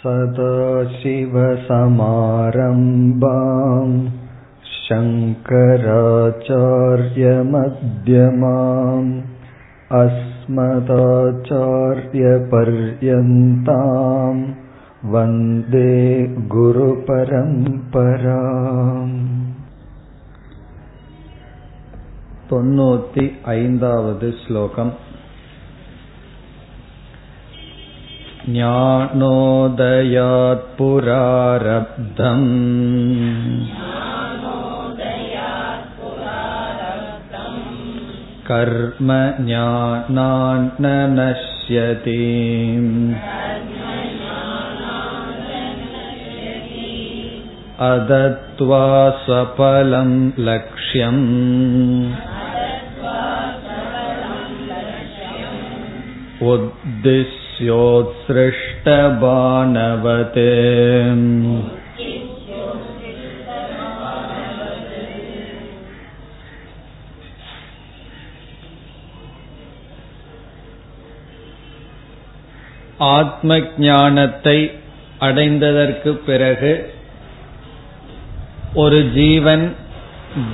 सदाशिवसमारम्भाम् शङ्कराचार्यमध्यमाम् अस्मदाचार्यपर्यन्ताम् वन्दे गुरुपरम्पराम् தொண்ணூத்தி ஐந்தாவது ஸ்லோகம் ज्ञानोदयात् पुरारब्धम् कर्म ज्ञानान्न नश्यति अदत्वा स्वफलं लक्ष्यम् उद्दिश्योत्सृष्टबाणवत् ஆத்ம ஞானத்தை அடைந்ததற்கு பிறகு ஒரு ஜீவன்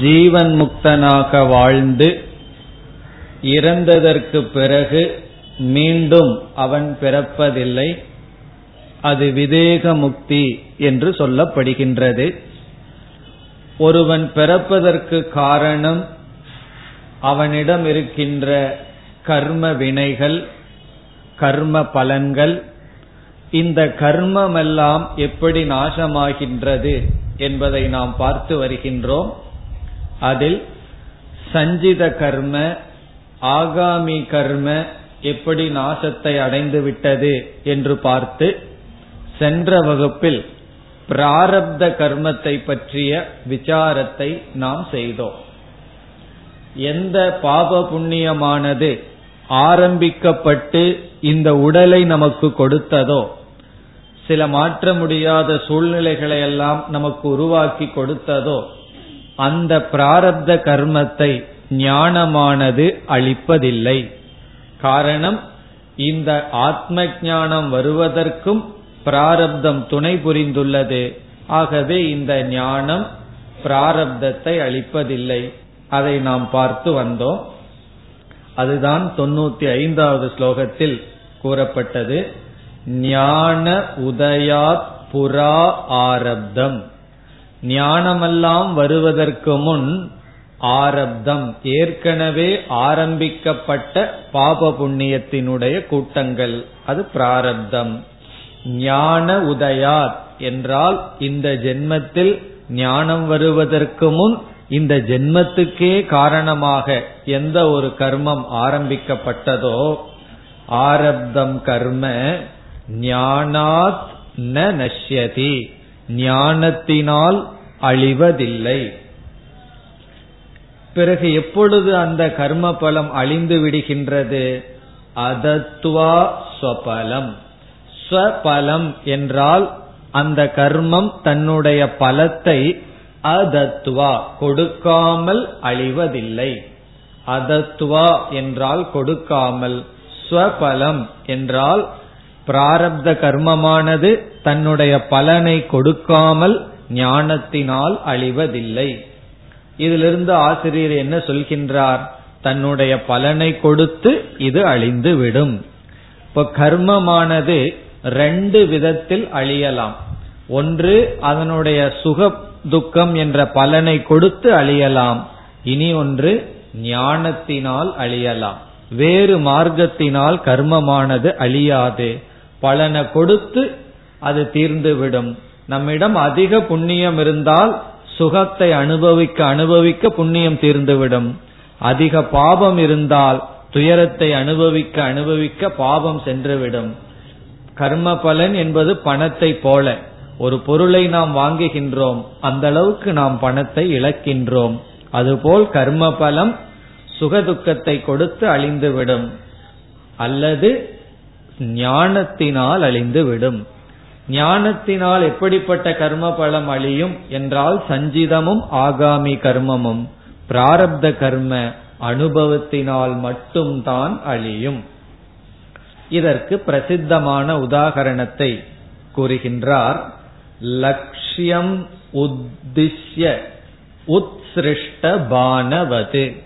ஜீவன் முக்தனாக வாழ்ந்து இறந்ததற்கு பிறகு மீண்டும் அவன் பிறப்பதில்லை. அது விதேக முக்தி என்று சொல்லப்படுகின்றது. ஒருவன் பிறப்பதற்கு காரணம் அவனிடம் இருக்கின்ற கர்ம வினைகள் கர்ம பலன்கள். இந்த கர்மமெல்லாம் எப்படி நாசமாகின்றது என்பதை நாம் பார்த்து வருகின்றோம். அதில் சஞ்சித கர்ம ஆகாமி கர்ம எப்படி நாசத்தை அடைந்து விட்டது என்று பார்த்து சென்ற வகுப்பில் பிராரப்த கர்மத்தை பற்றிய விசாரத்தை நாம் செய்தோம். எந்த பாப புண்ணியமானது ஆரம்பிக்கப்பட்டு இந்த உடலை நமக்கு கொடுத்ததோ சில மாற்ற முடியாத சூழ்நிலைகளை எல்லாம் நமக்கு உருவாக்கி கொடுத்ததோ அந்த பிராரப்த கர்மத்தை ஞானமானது அளிப்பதில்லை. காரணம் இந்த ஆத்ம ஞானம் வருவதற்கும் பிராரப்தம் துணை புரிந்துள்ளது. ஆகவே இந்த ஞானம் பிராரப்தத்தை அளிப்பதில்லை. அதை நாம் பார்த்து வந்தோம். அதுதான் தொண்ணூத்தி ஐந்தாவது ஸ்லோகத்தில் கூறப்பட்டது. ஞான உதயாத் புறா ஆரப்தம். ஞானமெல்லாம் வருவதற்கு முன் ஆரப்தம். ஏற்கனவே ஆரம்பிக்கப்பட்ட பாப புண்ணியத்தினுடைய கூட்டங்கள். அது பிராரப்தம். ஞான உதயாத் என்றால் இந்த ஜென்மத்தில் ஞானம் வருவதற்கு முன் இந்த ஜென்மத்துக்கே காரணமாக எந்த ஒரு கர்மம் ஆரம்பிக்கப்பட்டதோ ஆரப்தம் கர்ம ஞானாத் ந நஷ்யதி. ஞானத்தினால் அழிவதில்லை. பிறகு எப்பொழுது அந்த கர்ம பலம் அழிந்து விடுகின்றது? அதத்வா ஸ்வபலம். ஸ்வபலம் என்றால் அந்த கர்மம் தன்னுடைய பலத்தை அதத்வா கொடுக்காமல் அழிவதில்லை. அதத்வா என்றால் கொடுக்காமல். ஸ்வபலம் என்றால் பிராரப்த கர்மமானது தன்னுடைய பலனை கொடுக்காமல் ஞானத்தினால் அழிவதில்லை. இதிலிருந்து ஆசிரியர் என்ன சொல்கின்றார்? தன்னுடைய பலனை கொடுத்து இது அழிந்து விடும் இப்ப கர்மமானது ரெண்டு விதத்தில் அழியலாம். ஒன்று அதனுடைய சுக துக்கம் என்ற பலனை கொடுத்து அழியலாம். இனி ஒன்று ஞானத்தினால் அழியலாம். வேறு மார்க்கத்தினால் கர்மமானது அழியாது. பலனை கொடுத்து அது தீர்ந்துவிடும். நம்மிடம் அதிக புண்ணியம் இருந்தால் சுகத்தை அனுபவிக்க அனுபவிக்க புண்ணியம் தீர்ந்துவிடும். அதிக பாபம் இருந்தால் துயரத்தை அனுபவிக்க அனுபவிக்க பாபம் சென்றுவிடும். கர்ம பலன் என்பது பணத்தை போல. ஒரு பொருளை நாம் வாங்குகின்றோம் அந்த அளவுக்கு நாம் பணத்தை இழக்கின்றோம். அதுபோல் கர்ம பலம் சுகதுக்கத்தை கொடுத்து அழிந்துவிடும். அல்லது ஞானத்தினால் அழிந்துவிடும். ஞானத்தினால் எப்படிப்பட்ட கர்ம பலம் அழியும் என்றால் சஞ்சிதமும் ஆகாமி கர்மமும். பிராரப்த கர்ம அனுபவத்தினால் மட்டும்தான் அழியும். இதற்கு பிரசித்தமான உதாகரணத்தை கூறுகின்றார். லட்சியம் உத்திஷ்ய உத்ஸ்ருஷ்ட பானவது.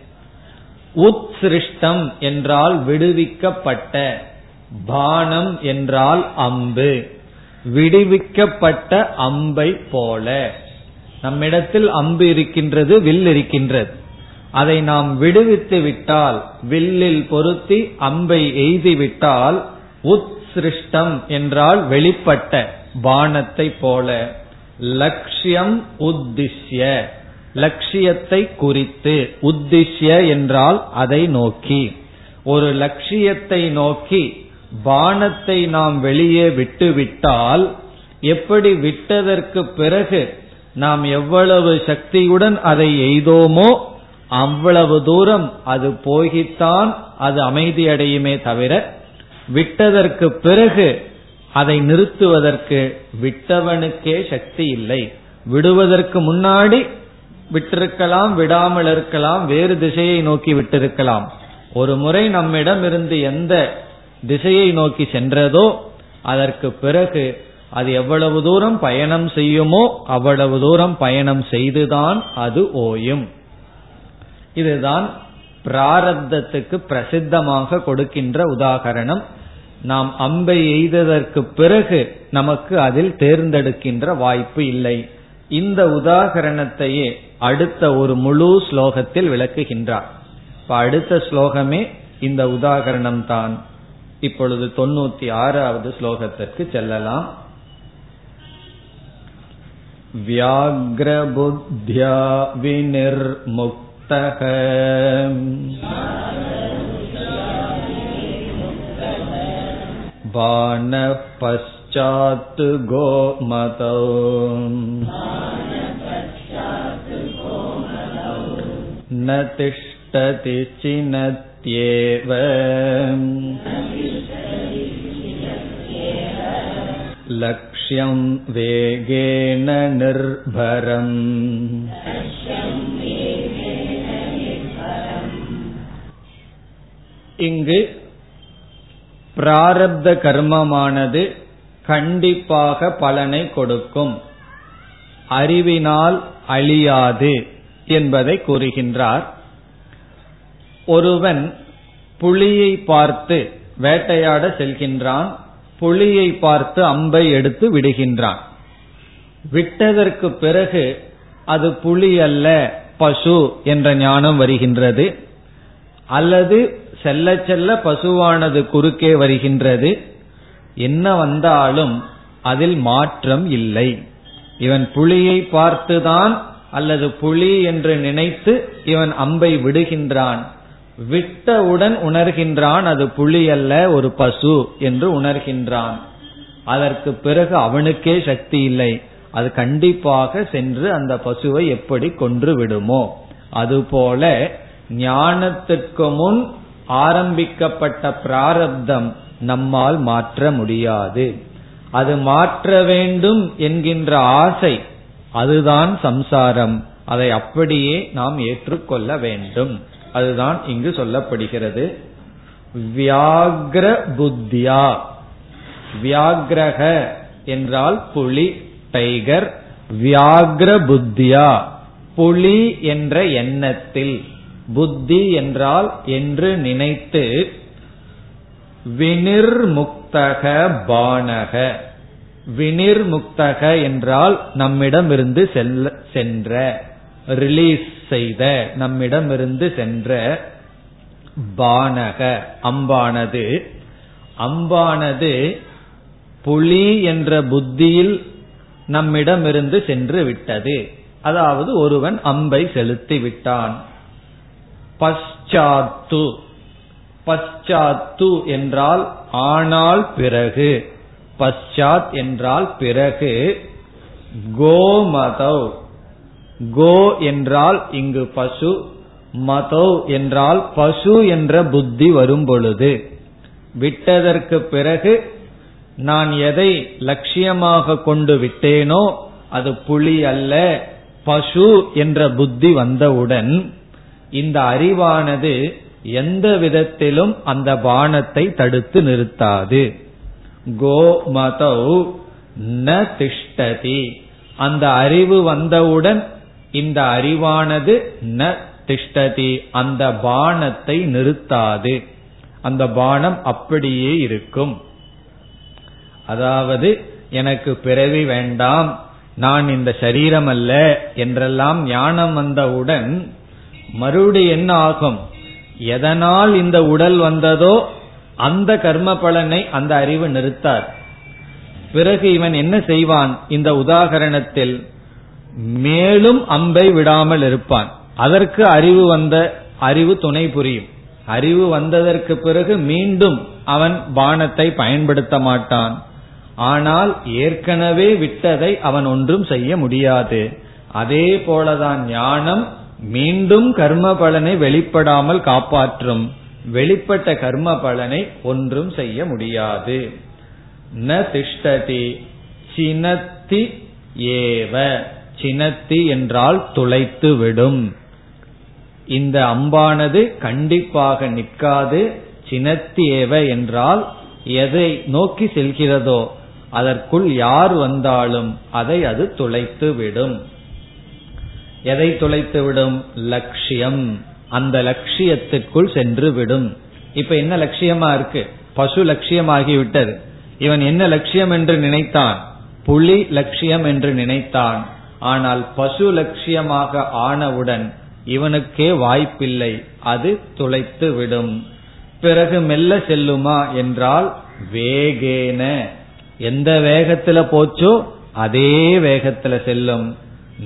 உத்சிருஷ்டம் என்றால் விடுவிக்கப்பட்ட பானம் என்றால் அம்பு. விடுவிக்கப்பட்ட அம்பை போல. நம்மிடத்தில் அம்பு இருக்கின்றது வில் இருக்கின்றது. அதை நாம் விடுவித்து விட்டால் வில்லில் பொருத்தி அம்பை எய்திவிட்டால் விட்டால் உத்ஸ்ருஷ்டம் என்றால் வெளிப்பட்ட பானத்தை போல. லட்சியம் உத்திஷ்ய. லட்சியத்தை குறித்து. உத்திஷ்ய என்றால் அதை நோக்கி. ஒரு லட்சியத்தை நோக்கி பானத்தை நாம் வெளியே விட்டுவிட்டால் எப்படி விட்டதற்கு பிறகு நாம் எவ்வளவு சக்தியுடன் அதை எய்தோமோ அவ்வளவு தூரம் அது போகித்தான் அது அமைதியடையுமே தவிர விட்டதற்கு பிறகு அதை நிறுத்துவதற்கு விட்டவனுக்கே சக்தி இல்லை. விடுவதற்கு முன்னாடி விட்டிருக்கலாம் விடாமல் இருக்கலாம் வேறு திசையை நோக்கி விட்டிருக்கலாம். ஒரு முறை நம்மிடம் இருந்து எந்த திசையை நோக்கி சென்றதோ அதற்கு பிறகு அது எவ்வளவு தூரம் பயணம் செய்யுமோ அவ்வளவு தூரம் பயணம் செய்துதான் அது ஓயும். இதுதான் பிராரப்தத்துக்கு பிரசித்தமாக கொடுக்கின்ற உதாகரணம். நாம் அம்பை எய்ததற்கு பிறகு நமக்கு அதில் தேர்ந்தெடுக்கின்ற வாய்ப்பு இல்லை. இந்த உதாகரணத்தையே அடுத்த ஒரு முழு ஸ்லோகத்தில் விளக்குகின்றார். இப்ப அடுத்த ஸ்லோகமே இந்த உதாகரணம் தான் இப்பொழுது தொண்ணூத்தி ஆறாவது ஸ்லோகத்திற்கு செல்லலாம் व्याघ्रबुद्ध्या विनिर्मुक्तः बाणः पश्चात् गोमतौ न तिष्ठति चिनत्येव लक्ष्यं वेगेन निर्भरम् இங்கு பிராரப்த கர்மமானது கண்டிப்பாக பலனை கொடுக்கும் அறிவினால் அழியாது என்பதை கூறுகின்றார் ஒருவன் புலியை பார்த்து வேட்டையாட செல்கின்றான் புலியை பார்த்து அம்பை எடுத்து விடுகின்றான். விட்டதற்கு பிறகு அது புலி அல்ல பசு என்ற ஞானம் வருகின்றது. அல்லது செல்ல செல்ல பசுவானது குறுக்கே வருகின்றது. என்ன வந்தாலும் அதில் மாற்றம் இல்லை. இவன் புலியை பார்த்துதான் அல்லது புலி என்று நினைத்து இவன் அம்பை விடுகின்றான். விட்டவுடன் உணர்கின்றான் அது புலி அல்ல ஒரு பசு என்று உணர்கின்றான். அதற்கு பிறகு அவனுக்கே சக்தி இல்லை. அது கண்டிப்பாக சென்று அந்த பசுவை எப்படி கொன்று விடுமோ. அதுபோல ஞானத்திற்கு முன் ஆரம்பிக்கப்பட்ட பிராரப்தம் நம்மால் மாற்ற முடியாது. அது மாற்ற வேண்டும் என்கின்ற ஆசை அதுதான் சம்சாரம். அதை அப்படியே நாம் ஏற்றுக்கொள்ள வேண்டும். அதுதான் இங்கு சொல்லப்படுகிறது. வியாகிர புத்தியா வியாகிரக என்றால் புலி டைகர். வியாகிர புத்தியா புலி என்ற எண்ணத்தில். புத்தி என்றால் என்று நினைத்து. வினிர்முக்தக பானக. வினிர்முக்தக என்றால் நம்மிடமிருந்து செல்ல சென்ற. ரிலீஸ் செய்த நம்மிடமிருந்து சென்ற பானக அம்பானது. அம்பானது புலி என்ற புத்தியில் நம்மிடமிருந்து சென்று விட்டது. அதாவது ஒருவன் அம்பை செலுத்தி விட்டான். பஷ்சாத்து. பஷ்சாத்து என்றால் ஆனால் பிறகு. பஷ்சாத் என்றால் பிறகு. கோமதவ் கோ என்றால் இங்கு பசு மதோ என்றால் பசு என்ற புத்தி வரும் பொழுது விட்டதற்கு பிறகு நான் எதை லட்சியமாக கொண்டு விட்டேனோ அது புலி அல்ல பசு என்ற புத்தி வந்தவுடன் இந்த அறிவானது எந்த விதத்திலும் அந்த பானத்தை தடுத்து நிறுத்தாது. கோ மதௌ ந திஷ்டதி. அந்த அறிவு வந்தவுடன் இந்த அறிவானது ந திஷ்டதி. அந்த பானத்தை நிறுத்தாது. அந்த பானம் அப்படியே இருக்கும். அதாவது எனக்கு பிறவி வேண்டாம் நான் இந்த சரீரம் அல்ல என்றெல்லாம் ஞானம் வந்தவுடன் மறுபடி என்ன ஆகும்? எதனால் இந்த உடல் வந்ததோ அந்த கர்ம பலனை அந்த அறிவு நிறுத்தார். பிறகு இவன் என்ன செய்வான்? இந்த உதாகரணத்தில் மேலும் அம்பை விடாமல் இருப்பான். அதற்கு அறிவு வந்த அறிவு துணை புரியும். அறிவு வந்ததற்கு பிறகு மீண்டும் அவன் பானத்தை பயன்படுத்த மாட்டான். ஆனால் ஏற்கனவே விட்டதை அவன் ஒன்றும் செய்ய முடியாது. அதே போலதான் ஞானம் மீண்டும் கர்ம பலனை வெளிப்படாமல் காப்பாற்றும். வெளிப்பட்ட கர்ம பலனை ஒன்றும் செய்ய முடியாது. ந திஷ்டதி சினத்தி ஏவ. சினத்தி என்றால் துளைத்து விடும் இந்த அம்பானது கண்டிப்பாக நிற்காது சினத்தி ஏவ என்றால் எதை நோக்கி செல்கிறதோ அதற்குள் யார் வந்தாலும் அதை அது துளைத்து விடும் எதை துளைத்து விடும் லட்சியம். அந்த லட்சியத்திற்குள் சென்று விடும் இப்ப என்ன லட்சியமா இருக்கு? பசு லட்சியமாகிவிட்டது. இவன் என்ன லட்சியம் என்று நினைத்தான்? புலி லட்சியம் என்று நினைத்தான். ஆனால் பசு லட்சியமாக ஆனவுடன் இவனுக்கே வாய்ப்பில்லை. அது துளைத்து விடும். பிறகு மெல்ல செல்லுமா என்றால் வேகேன. எந்த வேகத்துல போச்சோ அதே வேகத்துல செல்லும்.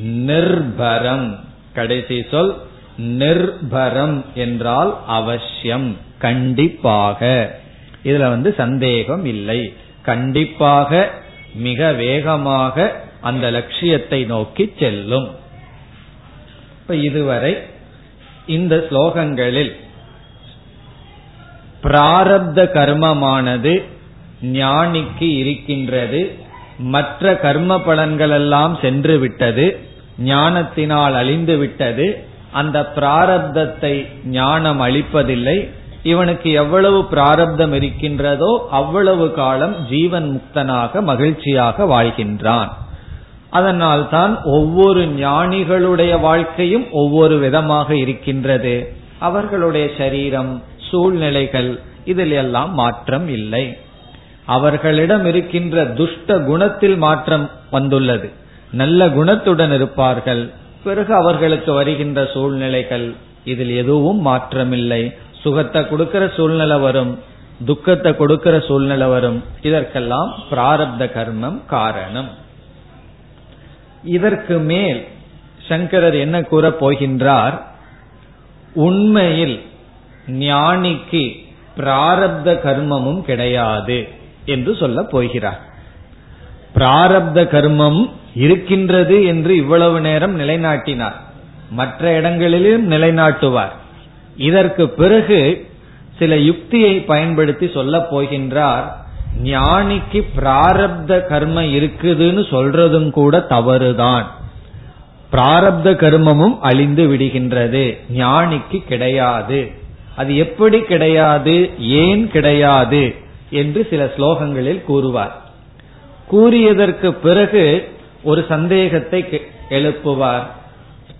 நிர்பரம். கடைசி சொல் நிர்பரம் என்றால் அவசியம். கண்டிப்பாக. இதுல வந்து சந்தேகம் இல்லை. கண்டிப்பாக மிக வேகமாக அந்த லட்சியத்தை நோக்கி செல்லும். இப்ப இதுவரை இந்த ஸ்லோகங்களில் பிராரப்த கர்மமானது ஞானிக்கு இருக்கின்றது மற்ற கர்ம பலன்கள் எல்லாம் சென்று விட்டது ஞானத்தினால் அழிந்து விட்டது அந்த பிராரப்தத்தை ஞானம் அளிப்பதில்லை இவனுக்கு எவ்வளவு பிராரப்தம் இருக்கின்றதோ அவ்வளவு காலம் ஜீவன் முக்தனாக மகிழ்ச்சியாக வாழ்கின்றான். அதனால்தான் ஒவ்வொரு ஞானிகளுடைய வாழ்க்கையும் ஒவ்வொரு விதமாக இருக்கின்றது. அவர்களுடைய சரீரம் சூழ்நிலைகள் இதில் எல்லாம் மாற்றம் இல்லை. அவர்களிடம் இருக்கின்ற துஷ்ட குணத்தில் மாற்றம் வந்துள்ளது. நல்ல குணத்துடன் இருப்பார்கள். பிறகு அவர்களுக்கு வருகின்ற சூழ்நிலைகள் இதில் எதுவும் மாற்றமில்லை. சுகத்தை கொடுக்கிற சூழ்நிலை வரும் துக்கத்தை கொடுக்கிற சூழ்நிலை வரும். இதற்கெல்லாம் பிராரப்த கர்மம் காரணம். இதற்கு மேல் சங்கரர் என்ன கூற போகின்றார்? உண்மையில் ஞானிக்கு பிராரப்த கர்மமும் கிடையாது என்று சொல்ல போகிறார். பிராரப்த கர்மம் இருக்கின்றது என்று இவ்வளவு நேரம் நிலைநாட்டினார். மற்ற இடங்களிலும் நிலைநாட்டுவார். இதற்கு பிறகு சில யுக்தியை பயன்படுத்தி சொல்ல போகின்றார். ஞானிக்கு பிராரப்த கர்ம இருக்குதுன்னு சொல்றதும் கூட தவறுதான். பிராரப்த கர்மமும் அழிந்து விடுகின்றது. ஞானிக்கு கிடையாது. அது எப்படி கிடையாது? ஏன் கிடையாது? என்று சில ஸ்லோகங்களில் கூறுவார். கூறியதற்கு பிறகு ஒரு சந்தேகத்தை எழுப்புவார்.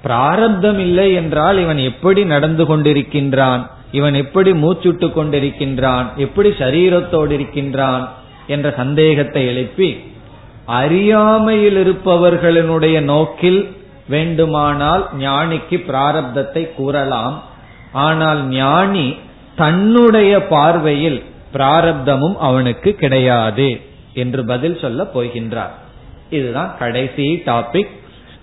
பிராரப்தம் இல்லை என்றால் இவன் எப்படி நடந்து கொண்டிருக்கின்றான்? இவன் எப்படி மூச்சுட்டு கொண்டிருக்கின்றான் எப்படி சரீரத்தோடு இருக்கின்றான் என்ற சந்தேகத்தை எழுப்பி அறியாமையில் இருப்பவர்களினுடைய நோக்கில் வேண்டுமானால் ஞானிக்கு பிராரப்தத்தை கூறலாம். ஆனால் ஞானி தன்னுடைய பார்வையில் பிராரப்தமும் அவனுக்கு கிடையாது என்று பதில் சொல்ல போகின்றார். இதுதான் கடைசி டாபிக்.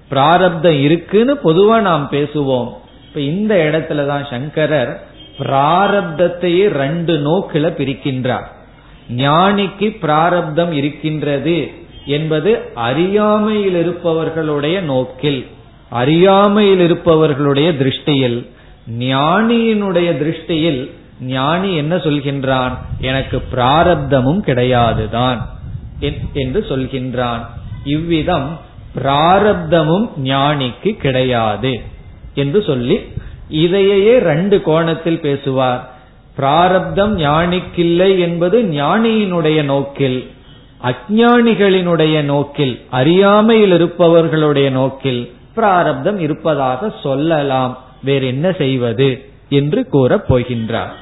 பிராரப்தம் இருக்குன்னு பொதுவா நாம் பேசுவோம். இப்ப இந்த இடத்துல தான் சங்கரர் பிராரப்தத்தையே ரெண்டு நோக்கில பிரிக்கின்றார். ஞானிக்கு பிராரப்தம் இருக்கின்றது என்பது அறியாமையில் இருப்பவர்களுடைய நோக்கில் அறியாமையில் இருப்பவர்களுடைய திருஷ்டியில் ஞானியினுடைய திருஷ்டியில் ஞானி என்ன சொல்கின்றான்? எனக்கு பிராரப்தமும் கிடையாதுதான் என்று சொல்கின்றான். இவ்விதம் பிராரப்தமும் ஞானிக்கு கிடையாது என்று சொல்லி இதையே ரெண்டு கோணத்தில் பேசுவார். பிராரப்தம் ஞானிக்கில்லை என்பது ஞானியினுடைய நோக்கில் அஜானிகளினுடைய நோக்கில் அறியாமையில் இருப்பவர்களுடைய நோக்கில் பிராரப்தம் இருப்பதாக சொல்லலாம். வேற என்ன செய்வது என்று கூறப் போகின்றார்.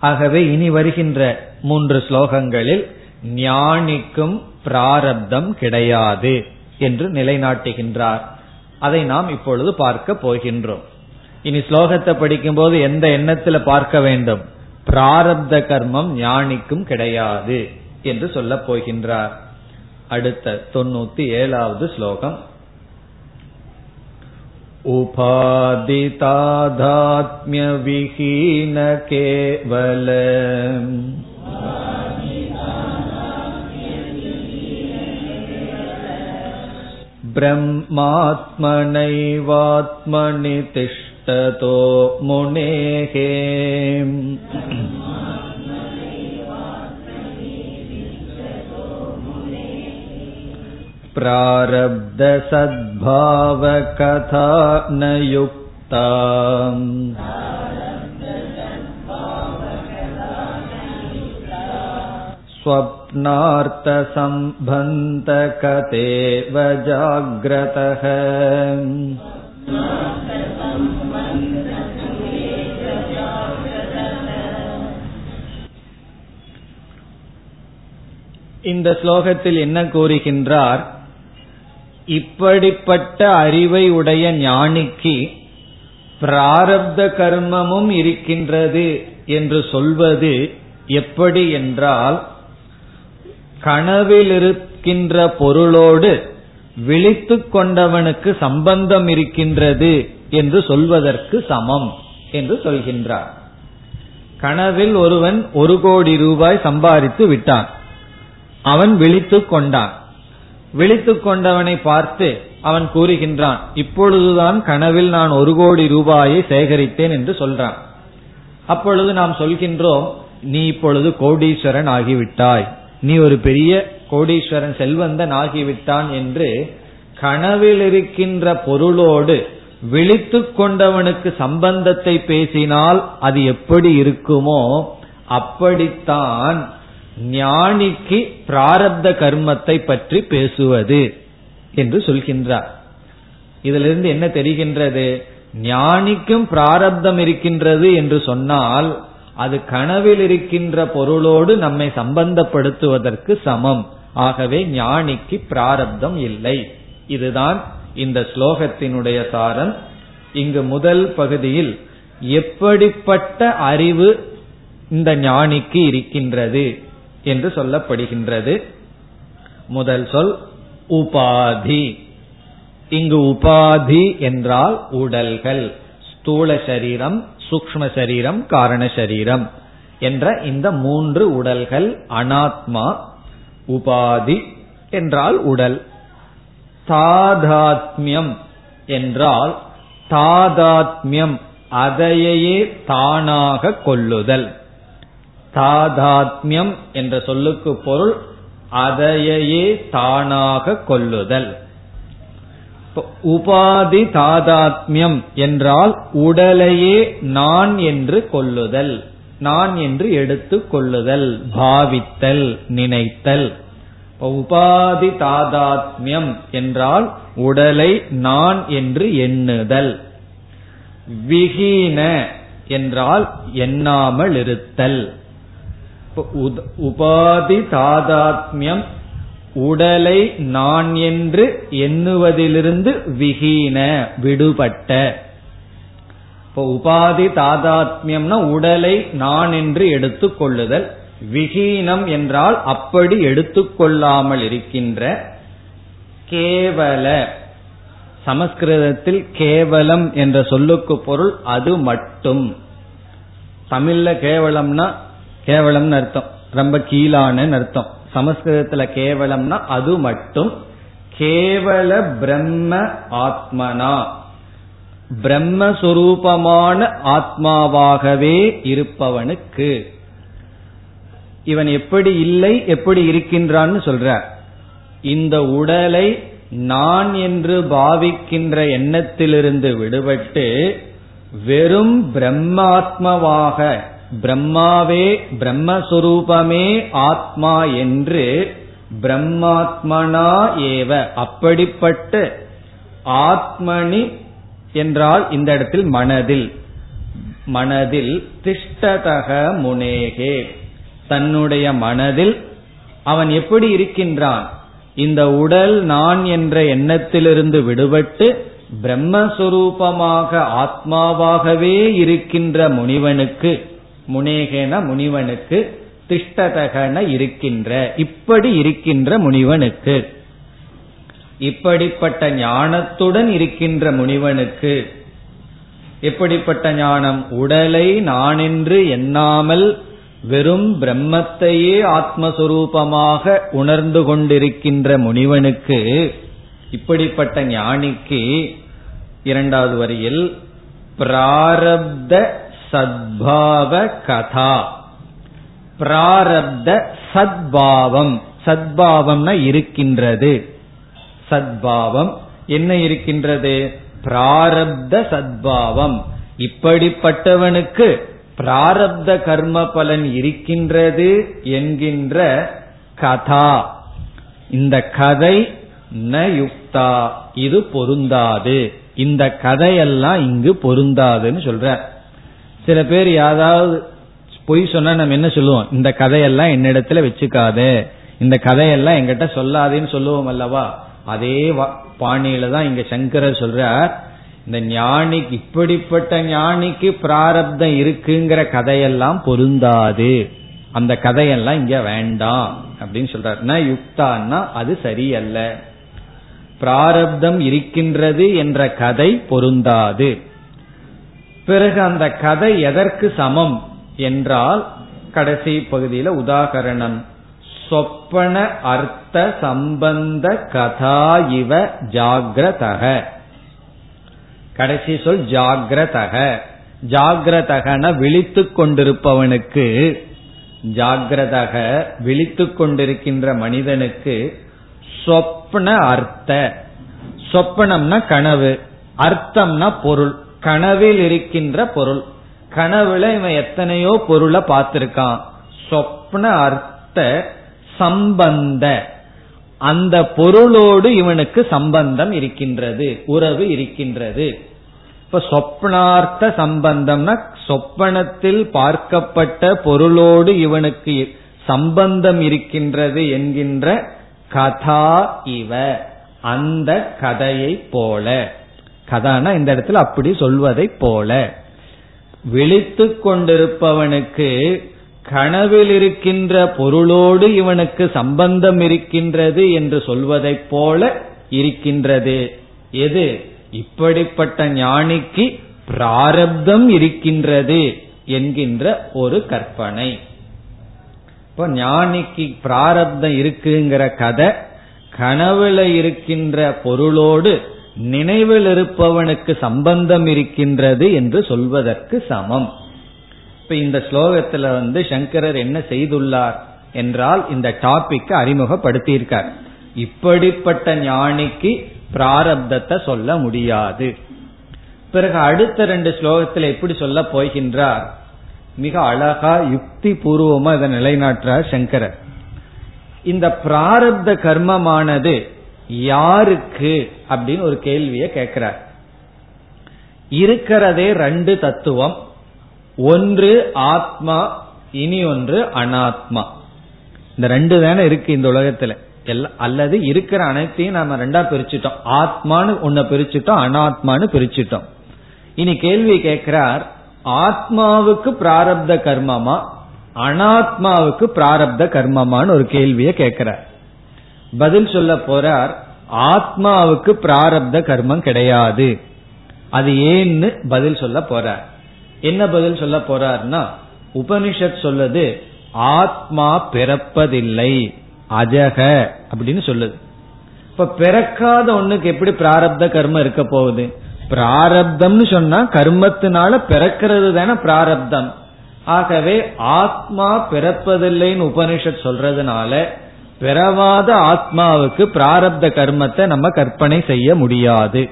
ஆகவே இனி வருகின்ற மூன்று ஸ்லோகங்களில் ஞானிக்கும் பிராரப்தம் கிடையாது என்று நிலைநாட்டுகின்றார். அதை நாம் இப்பொழுது பார்க்க போகின்றோம். இனி ஸ்லோகத்தை படிக்கும்போது எந்த எண்ணத்துல பார்க்க வேண்டும் பிராரப்த கர்மம் ஞானிக்கும் கிடையாது என்று சொல்ல போகின்றார் அடுத்த தொண்ணூத்தி ஏழாவது ஸ்லோகம் उपादिताधात्म्यविहीन केवल ब्रह्मात्मनैवात्मनि तिष्ठतो मुनेः प्रारब्धसद्भावकथा न युक्ता स्वप्नार्थसम्बन्धकतेव जाग्रतः இந்த ஸ்லோகத்தில் என்ன கூறுகின்றார்? இப்படிப்பட்ட அறிவை உடைய ஞானிக்கு பிராரப்த கர்மமும் இருக்கின்றது என்று சொல்வது எப்படி என்றால் கனவில் இருக்கின்ற பொருளோடு விழித்து கொண்டவனுக்கு சம்பந்தம் இருக்கின்றது என்று சொல்வதற்கு சமம் என்று சொல்கின்றார். கனவில் ஒருவன் ஒரு கோடி ரூபாய் சம்பாதித்து விட்டான். அவன் விழித்து கொண்டான். விழித்து கொண்டவனை பார்த்து அவன் கூறுகின்றான் இப்பொழுதுதான் கனவில் நான் ஒரு கோடி ரூபாயை சேகரித்தேன் என்று சொல்றான். அப்பொழுது நாம் சொல்கின்றோம் நீ இப்பொழுது கோடீஸ்வரன் ஆகிவிட்டாய். நீ ஒரு பெரிய கோடீஸ்வரன் செல்வந்தன் ஆகிவிட்டான் என்று கனவில் இருக்கின்ற பொருளோடு விழித்து கொண்டவனுக்கு சம்பந்தத்தை பேசினால் அது எப்படி இருக்குமோ அப்படித்தான் ஞானிக்கு பிராரப்த கர்மத்தை பற்றி பேசுவது என்று சொல்கின்றார். இதிலிருந்து என்ன தெரிகின்றது? ஞானிக்கும் பிராரப்தம் இருக்கின்றது என்று சொன்னால் அது கனவில் இருக்கின்ற பொருளோடு நம்மை சம்பந்தப்படுத்துவதற்கு சமம். ஆகவே ஞானிக்கு பிராரப்தம் இல்லை. இதுதான் இந்த ஸ்லோகத்தினுடைய சாரம். இங்கு முதல் பகுதியில் எப்படிப்பட்ட அறிவு இந்த ஞானிக்கு இருக்கின்றது? என்று சொல்லப்படுகின்றது. முதல் சொல் உபாதி. இங்கு உபாதி என்றால் உடல்கள் ஸ்தூல சரீரம் சூக்ம சரீரம் காரண சரீரம் என்ற இந்த மூன்று உடல்கள் அனாத்மா உபாதி என்றால் உடல் தாதாத்மியம் என்றால் தாதாத்மியம் அதையே தானாக கொள்ளுதல். தாதாத்மியம் என்ற சொல்லுக்கு பொருள் அதையே தானாக கொள்ளுதல் உபாதி தாதாத்மியம் என்றால் உடலையே நான் என்று கொள்ளுதல் நான் என்று எடுத்து கொள்ளுதல் பாவித்தல் நினைத்தல். உபாதி தாதாத்மியம் என்றால் உடலை நான் என்று எண்ணுதல். விஹீன என்றால் எண்ணாமல் இருத்தல் உபாதி தாதாத்மியம் உடலை நான் என்று எண்ணுவதிலிருந்து விகீன விடுபட்ட. இப்போ உபாதி தாதாத்மியம்னா உடலை நான் என்று எடுத்துக்கொள்ளுதல் விகீனம் என்றால் அப்படி எடுத்துக்கொள்ளாமல் இருக்கின்ற கேவல சமஸ்கிருதத்தில் கேவலம் என்ற சொல்லுக்கு பொருள் அது மட்டும். தமிழ்ல கேவலம்னா கேவலம்னு அர்த்தம். ரொம்ப கீழான அர்த்தம். சமஸ்கிருதத்துல கேவலம்னா அது மட்டும். கேவல பிரம்ம ஆத்மனா. பிரம்மஸ்வரூபமான ஆத்மாவாகவே இருப்பவனுக்கு. இவன் எப்படி இல்லை எப்படி இருக்கின்றான்னு சொல்ற. இந்த உடலை நான் என்று பாவிக்கின்ற எண்ணத்திலிருந்து விடுபட்டு வெறும் பிரம்மாத்மவாக பிரம்மாவே பிரம்மஸ்வரூபமே ஆத்மா என்று பிரம்மாத்மனா ஏவ. அப்படிப்பட்ட ஆத்மனி என்றால் இந்த இடத்தில் மனதில். மனதில் திஷ்டதக முனேகே. தன்னுடைய மனதில் அவன் எப்படி இருக்கின்றான்? இந்த உடல் நான் என்ற எண்ணத்திலிருந்து விடுபட்டு பிரம்மஸ்வரூபமாக ஆத்மாவாகவே இருக்கின்ற முனிவனுக்கு முனேகன முனிவனுக்கு திஷ்டதகன இருக்கின்ற இப்படி இருக்கின்ற முனிவனுக்கு. இப்படிப்பட்ட ஞானத்துடன் இருக்கின்ற முனிவனுக்கு எப்படிப்பட்ட ஞானம் உடலை நானென்று எண்ணாமல் வெறும் பிரம்மத்தையே ஆத்மஸ்வரூபமாக உணர்ந்து கொண்டிருக்கின்ற முனிவனுக்கு இப்படிப்பட்ட ஞானிக்கு இரண்டாவது வரியில் பிராரப்த சத்பாவ கதா. பிராரப்த சத்பாவம். சத்பாவம்னா இருக்கின்றது. சத்பாவம். என்ன இருக்கின்றது? பிராரப்த சத்பாவம். இப்படிப்பட்டவனுக்கு பிராரப்த கர்ம பலன் இருக்கின்றது என்கின்ற கதா. இந்த கதை ந யுக்தா. இது பொருந்தாது. இந்த கதையெல்லாம் இங்கு பொருந்தாதுன்னு சொல்ற. சில பேர் யாராவது பொய் சொன்னா நம்ம என்ன சொல்லுவோம்? இந்த கதையெல்லாம் என்னிடத்துல வச்சுக்காத. இந்த கதையெல்லாம் எங்கிட்ட சொல்லாதேன்னு சொல்லுவோம் அல்லவா? அதே பாணியில தான் இங்க சங்கரர் சொல்றார் இந்த ஞானிக்கு இப்படிப்பட்ட ஞானிக்கு பிராரப்தம் இருக்குங்கிற கதையெல்லாம் பொருந்தாது. அந்த கதையெல்லாம் இங்க வேண்டாம் அப்படின்னு சொல்றாருன்னா யுக்தான்னா அது சரியல்ல. பிராரப்தம் இருக்கின்றது என்ற கதை பொருந்தாது. பிறகு அந்த கதை எதற்கு சமம் என்றால் கடைசி பகுதியில உதாகரணம். சொப்பன அர்த்த சம்பந்த கதா இவ ஜாகிரதக. கடைசி சொல் ஜாகிரதக. ஜாகிரதகன விழித்து கொண்டிருப்பவனுக்கு ஜாகிரதக விழித்து கொண்டிருக்கின்ற மனிதனுக்கு சொப்ன அர்த்த. சொப்பனம்னா கனவு அர்த்தம்னா பொருள். கனவில் இருக்கின்ற பொருள். கனவுல இவன் எத்தனையோ பொருளை பார்த்திருக்கான். சொப்ன அர்த்த சம்பந்த. அந்த பொருளோடு இவனுக்கு சம்பந்தம் இருக்கின்றது உறவு இருக்கின்றது. இப்ப சொப்னார்த்த சம்பந்தம்னா சொப்பனத்தில் பார்க்கப்பட்ட பொருளோடு இவனுக்கு சம்பந்தம் இருக்கின்றது என்கின்ற கதா இவ அந்த கதையை போல. கதானா இந்த இடத்துல அப்படி சொல்வதை போல. விழித்து கொண்டிருப்பவனுக்கு கனவில் இருக்கின்ற பொருளோடு இவனுக்கு சம்பந்தம் இருக்கின்றது என்று சொல்வதைப் போல இருக்கின்றது. எது? இப்படிப்பட்ட ஞானிக்கு பிராரப்தம் இருக்கின்றது என்கின்ற ஒரு கற்பனை. இப்போ ஞானிக்கு பிராரப்தம் இருக்குங்கிற கதை கனவுல இருக்கின்ற பொருளோடு நினைவில் இருப்பவனுக்கு சம்பந்தம் இருக்கின்றது என்று சொல்வதற்கு சமம். இப்ப இந்த ஸ்லோகத்துல வந்து சங்கரர் என்ன செய்துள்ளார் என்றால் இந்த டாபிக் அறிமுகப்படுத்தியிருக்கார். இப்படிப்பட்ட ஞானிக்கு பிராரப்தத்தை சொல்ல முடியாது. பிறகு அடுத்த ரெண்டு ஸ்லோகத்தில் எப்படி சொல்ல போகின்றார்? மிக அழகா யுக்தி பூர்வமா இதை நிலைநாட்டுறார் சங்கரர். இந்த பிராரப்த கர்மமானது யாருக்கு அப்படின்னு ஒரு கேள்வியை கேட்கிறார். இருக்கிறதே ரெண்டு தத்துவம். ஒன்று ஆத்மா இனி ஒன்று அனாத்மா. இந்த ரெண்டு தானே இருக்கு இந்த உலகத்துல. அல்லது இருக்கிற அனைத்தையும் நாம ரெண்டா பிரிச்சுட்டோம். ஆத்மான்னு ஒன்ன பிரிச்சுட்டோம் அனாத்மான்னு பிரிச்சுட்டோம். இனி கேள்வி கேட்கிறார் ஆத்மாவுக்கு பிராரப்த கர்மமா? அனாத்மாவுக்கு பிராரப்த கர்மமான்னு ஒரு கேள்வியை கேட்கிறார். பதில் சொல்ல போறார் ஆத்மாவுக்கு பிராரப்த கர்மம் கிடையாது. அது ஏன்னு பதில் சொல்ல போறார். என்ன பதில் சொல்ல போறார்னா உபனிஷத் சொல்லது ஆத்மா பிறப்பதில்லை அஜக அப்படின்னு சொல்லுது. இப்ப பிறக்காத ஒண்ணுக்கு எப்படி பிராரப்த கர்மம் இருக்க போகுது? பிராரப்தம்னு சொன்னா கர்மத்தினால பிறக்கிறது தானே பிராரப்தம். ஆகவே ஆத்மா பிறப்பதில்லைன்னு உபனிஷத் சொல்றதுனால பிறவாத ஆத்மாவுக்கு பிராரப்த கர்மத்தை நம்ம கற்பனை செய்ய முடியாது.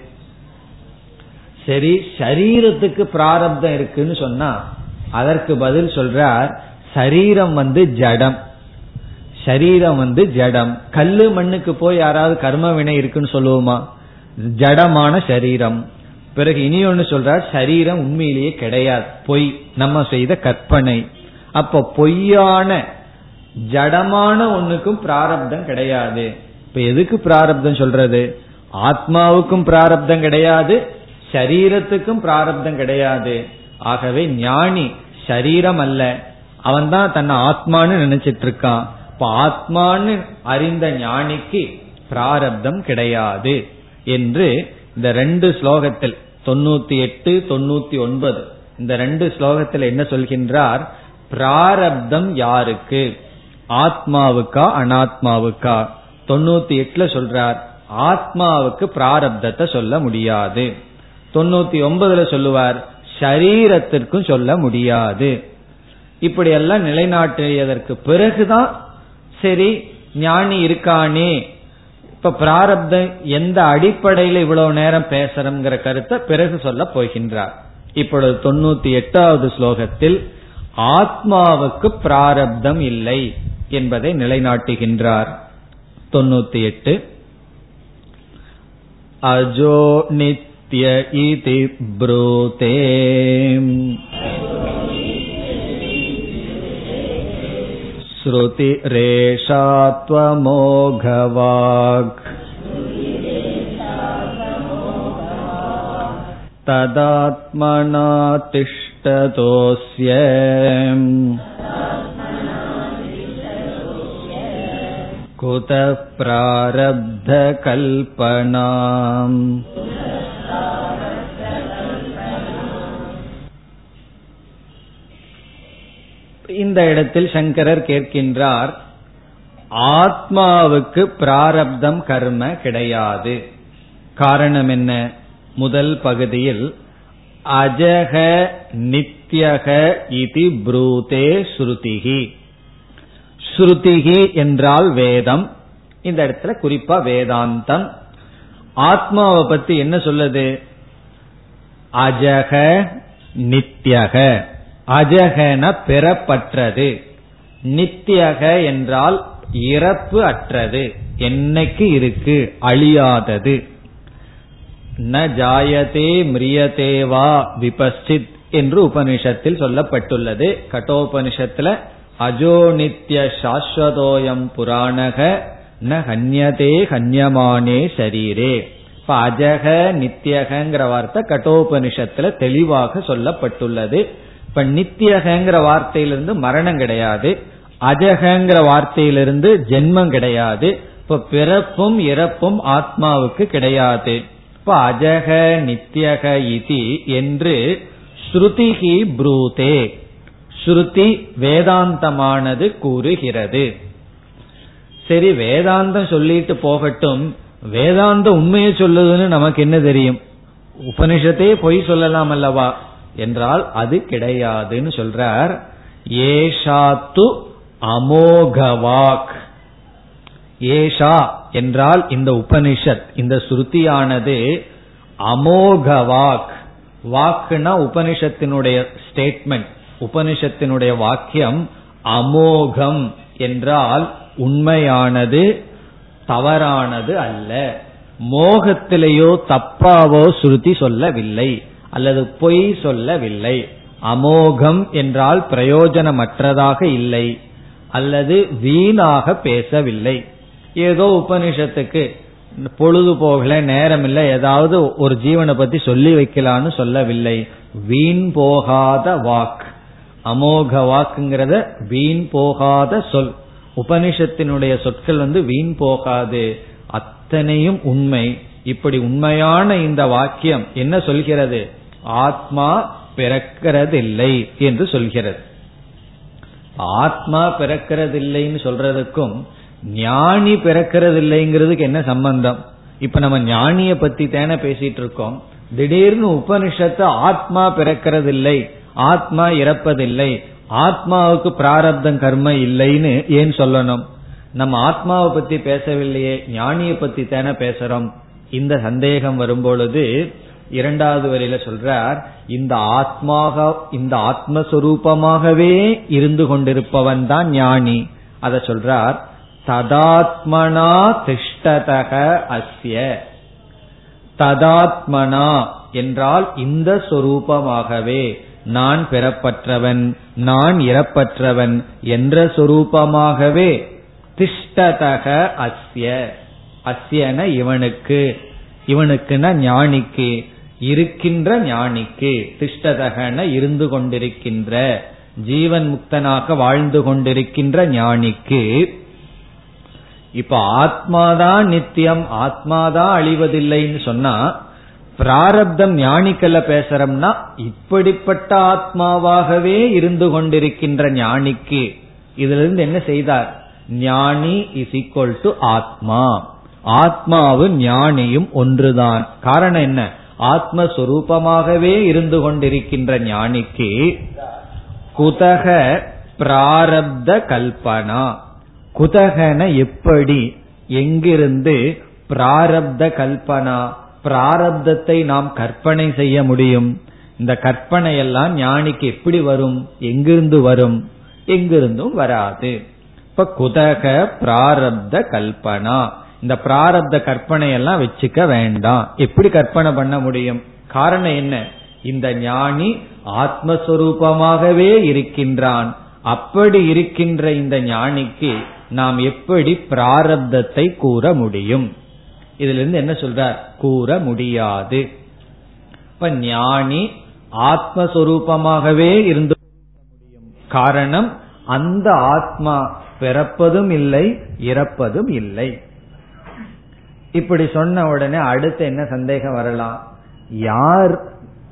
சரி சரீரத்துக்கு பிராரப்தம் இருக்குன்னு சொன்னா அதற்கு பதில் சொல்றார் சரீரம் வந்து ஜடம். சரீரம் வந்து ஜடம். கல்லு மண்ணுக்கு போய் யாராவது கர்ம வினை இருக்குன்னு சொல்லுவோமா? ஜடமான சரீரம். பிறகு இனி ஒன்னு சொல்றார் சரீரம் உண்மையிலேயே கிடையாது. பொய். நம்ம செய்த கற்பனை. அப்ப பொய்யான ஜடமான ஒண்ணுக்கும் பிராரப்தம் கிடையாது. இப்ப எதுக்கு பிராரப்தம் சொல்றது? ஆத்மாவுக்கும் பிராரப்தம் கிடையாது சரீரத்துக்கும் பிராரப்தம் கிடையாது. ஆகவே ஞானி சரீரம் அல்ல. அவன் தான் தன்னை ஆத்மான்னு நினைச்சிட்டு இருக்கான் இப்ப ஆத்மான்னு அறிந்த ஞானிக்கு பிராரப்தம் கிடையாது என்று இந்த ரெண்டு ஸ்லோகத்தில் தொண்ணூத்தி எட்டு தொண்ணூத்தி ஒன்பது இந்த ரெண்டு ஸ்லோகத்தில் என்ன சொல்கின்றார்? பிராரப்தம் யாருக்கு? ஆத்மாவுக்கா அனாத்மாவுக்கா? தொண்ணூத்தி எட்டுல சொல்றார் ஆத்மாவுக்கு பிராரப்தத்தை சொல்ல முடியாது. தொண்ணூத்தி ஒன்பதுல சொல்லுவார் சரீரத்திற்கும் சொல்ல முடியாது. இப்படி எல்லாம் நிலைநாட்டியதற்கு பிறகுதான் சரி ஞானி இருக்கானே இப்ப பிராரப்தம் எந்த அடிப்படையில் இவ்வளவு நேரம் பேசுறோங்கிற கருத்தை பிறகு சொல்ல போகின்றார். இப்பொழுது தொண்ணூத்தி எட்டாவது ஸ்லோகத்தில் ஆத்மாவுக்கு பிராரப்தம் இல்லை. என்பதை நிலைநாட்டுகின்றார் தொண்ணூத்தி எட்டு அஜோ நித்ய இதி ப்ரூதே श्रुतिरेषा त्वमोघवाक् तदात्मना तिष्ठतोऽस्य कुतः प्रारब्धकल्पनाम् இந்த இடத்தில் சங்கரர் கேட்கின்றார் ஆத்மாவுக்கு பிராரப்தம் கர்ம கிடையாது காரணம் என்ன முதல் பகுதியில் அஜக நித்யக இதி ப்ரூதே ஸ்ருதிகி ஸ்ருதிகி என்றால் வேதம். இந்த இடத்துல குறிப்பா வேதாந்தம். ஆத்மாவை பத்தி என்ன சொல்லுது? அஜக நித்யக. அஜகன பெறப்பற்றது. நித்தியக என்றால் இறப்பு அற்றது. என்னைக்கு இருக்கு? அழியாதது. ந ஜாயதே மிரியதேவா விபஸ்டித் என்று உபனிஷத்தில் சொல்லப்பட்டுள்ளது. கட்டோபனிஷத்துல அஜோ நித்ய சாஸ்வதோயம் புராணக ந ஹன்யதே ஹன்யமானே சரீரே. இப்ப அஜக நித்தியகங்கிற வார்த்தை கட்டோபனிஷத்துல தெளிவாக சொல்லப்பட்டுள்ளது. இப்ப நித்தியகங்கிற வார்த்தையிலிருந்து மரணம் கிடையாது. அஜகங்கிற வார்த்தையிலிருந்து ஜென்மம் கிடையாது. இப்ப பிறப்பும் இறப்பும் ஆத்மாவுக்கு கிடையாது. இப்ப அஜக நித்தியக இதி என்று ஸ்ருதிகி ப்ரூதே. ஸ்ருதி வேதாந்தமானது கூறுகிறது. சரி வேதாந்தம் சொல்லிட்டு போகட்டும். வேதாந்தம் உண்மையை சொல்லுதுன்னு நமக்கு என்ன தெரியும்? உபனிஷத்தே பொய் சொல்லலாம் அல்லவா? என்றால் அது கிடையாதுன்னு சொல்றார். ஏஷாத்து அமோகவாக். ஏஷா என்றால் இந்த உபனிஷத் இந்த ஸ்ருதியானது அமோகவாக். வாக்குனா உபனிஷத்தினுடைய ஸ்டேட்மெண்ட் உபனிஷத்தினுடைய வாக்கியம் அமோகம் என்றால் உண்மையானது தவறானது அல்ல. மோகத்திலேயோ தப்பாவோ ஸ்ருதி சொல்லவில்லை அல்லது பொய் சொல்லவில்லை. அமோகம் என்றால் பிரயோஜனமற்றதாக இல்லை அல்லது வீணாக பேசவில்லை. ஏதோ உபனிஷத்துக்கு பொழுது போகல நேரம் இல்லை ஏதாவது ஒரு ஜீவனை பத்தி சொல்லி வைக்கலான்னு சொல்லவில்லை. வீண் போகாத வாக் அமோக வாக்குங்கிறத வீண் போகாத சொல். உபனிஷத்தினுடைய சொற்கள் வந்து வீண் போகாது. அத்தனையும் உண்மை. இப்படி உண்மையான இந்த வாக்கியம் என்ன சொல்கிறது? ஆத்மா பிறக்கிறதில்லை என்று சொல்கிறது. ஆத்மா பிறக்கிறதில்லைன்னு சொல்றதுக்கும் ஞானி பிறக்கிறதில்லைங்கிறதுக்கு என்ன சம்பந்தம்? இப்ப நம்ம ஞானிய பத்தி தானே பேசிட்டு இருக்கோம். திடீர்னு உபனிஷத்து ஆத்மா பிறக்கிறதில்லை. ஆத்மா இறப்பதில்லை. ஆத்மாவுக்கு பிராரப்தம் கர்ம இல்லைன்னு ஏன் சொல்லணும்? நம்ம ஆத்மாவை பத்தி பேசவில்லையே ஞானிய பத்தி தானே பேசுறோம். இந்த சந்தேகம் வரும்பொழுது இரண்டாவது வரையில சொல்றார் இந்த ஆத்மாக இந்த ஆத்மஸ்வரூபமாகவே இருந்து கொண்டிருப்பவன் தான் ஞானி. அத சொல்றார் ததாத்மனா திஷ்டதக அஸ்ய. ததாத்மனா என்றால் இந்த சொரூபமாகவே நான் பெறப்பற்றவன் நான் இறப்பற்றவன் என்ற சொரூபமாகவே திஷ்டதக அஸ்ய. அஸ்யன இவனுக்கு. இவனுக்குன்னா ஞானிக்கு. இருக்கின்ற ஞானிக்கு திஷ்டதகன இருந்து கொண்டிருக்கின்ற ஜீவன் முக்தனாக வாழ்ந்து கொண்டிருக்கின்ற ஞானிக்கு இப்ப ஆத்மாதான் நித்தியம் ஆத்மாதான் அழிவதில்லைன்னு சொன்னா பிராரப்தம் ஞானிக்கல்ல பேசுறோம்னா இப்படிப்பட்ட ஆத்மாவாகவே இருந்து கொண்டிருக்கின்ற ஞானிக்கு இதுல இருந்து என்ன செய்தார்? ஞானி இஸ் ஈக்வல் டு ஆத்மா. ஆத்மாவும் ஞானியும் ஒன்றுதான். காரணம் என்ன? ஆத்மஸ்வரூபமாகவே இருந்து கொண்டிருக்கின்ற ஞானிக்கு குதக பிராரப்த கல்பனா. குதகன எப்படி? எங்கிருந்து பிராரப்த கல்பனா? பிராரப்தத்தை நாம் கற்பனை செய்ய முடியும்? இந்த கற்பனை எல்லாம் ஞானிக்கு எப்படி வரும்? எங்கிருந்து வரும்? எங்கிருந்தும் வராது. இப்ப குதக பிராரப்த கல்பனா. இந்த பிராரப்த கற்பனை எல்லாம் வச்சுக்க வேண்டாம். எப்படி கற்பனை பண்ண முடியும்? காரணம் என்ன? இந்த ஞானி ஆத்மஸ்வரூபமாகவே இருக்கின்றான். அப்படி இருக்கின்ற இந்த ஞானிக்கு நாம் எப்படி பிராரப்தத்தை கூற முடியும்? இதுல இருந்து என்ன சொல்றார்? கூற முடியாது. இப்ப ஞானி ஆத்மஸ்வரூபமாகவே இருந்து முடியும் காரணம் அந்த ஆத்மா பிறப்பதும் இல்லை இறப்பதும் இல்லை. இப்படி சொன்ன உடனே அடுத்து என்ன சந்தேகம் வரலாம்? யார்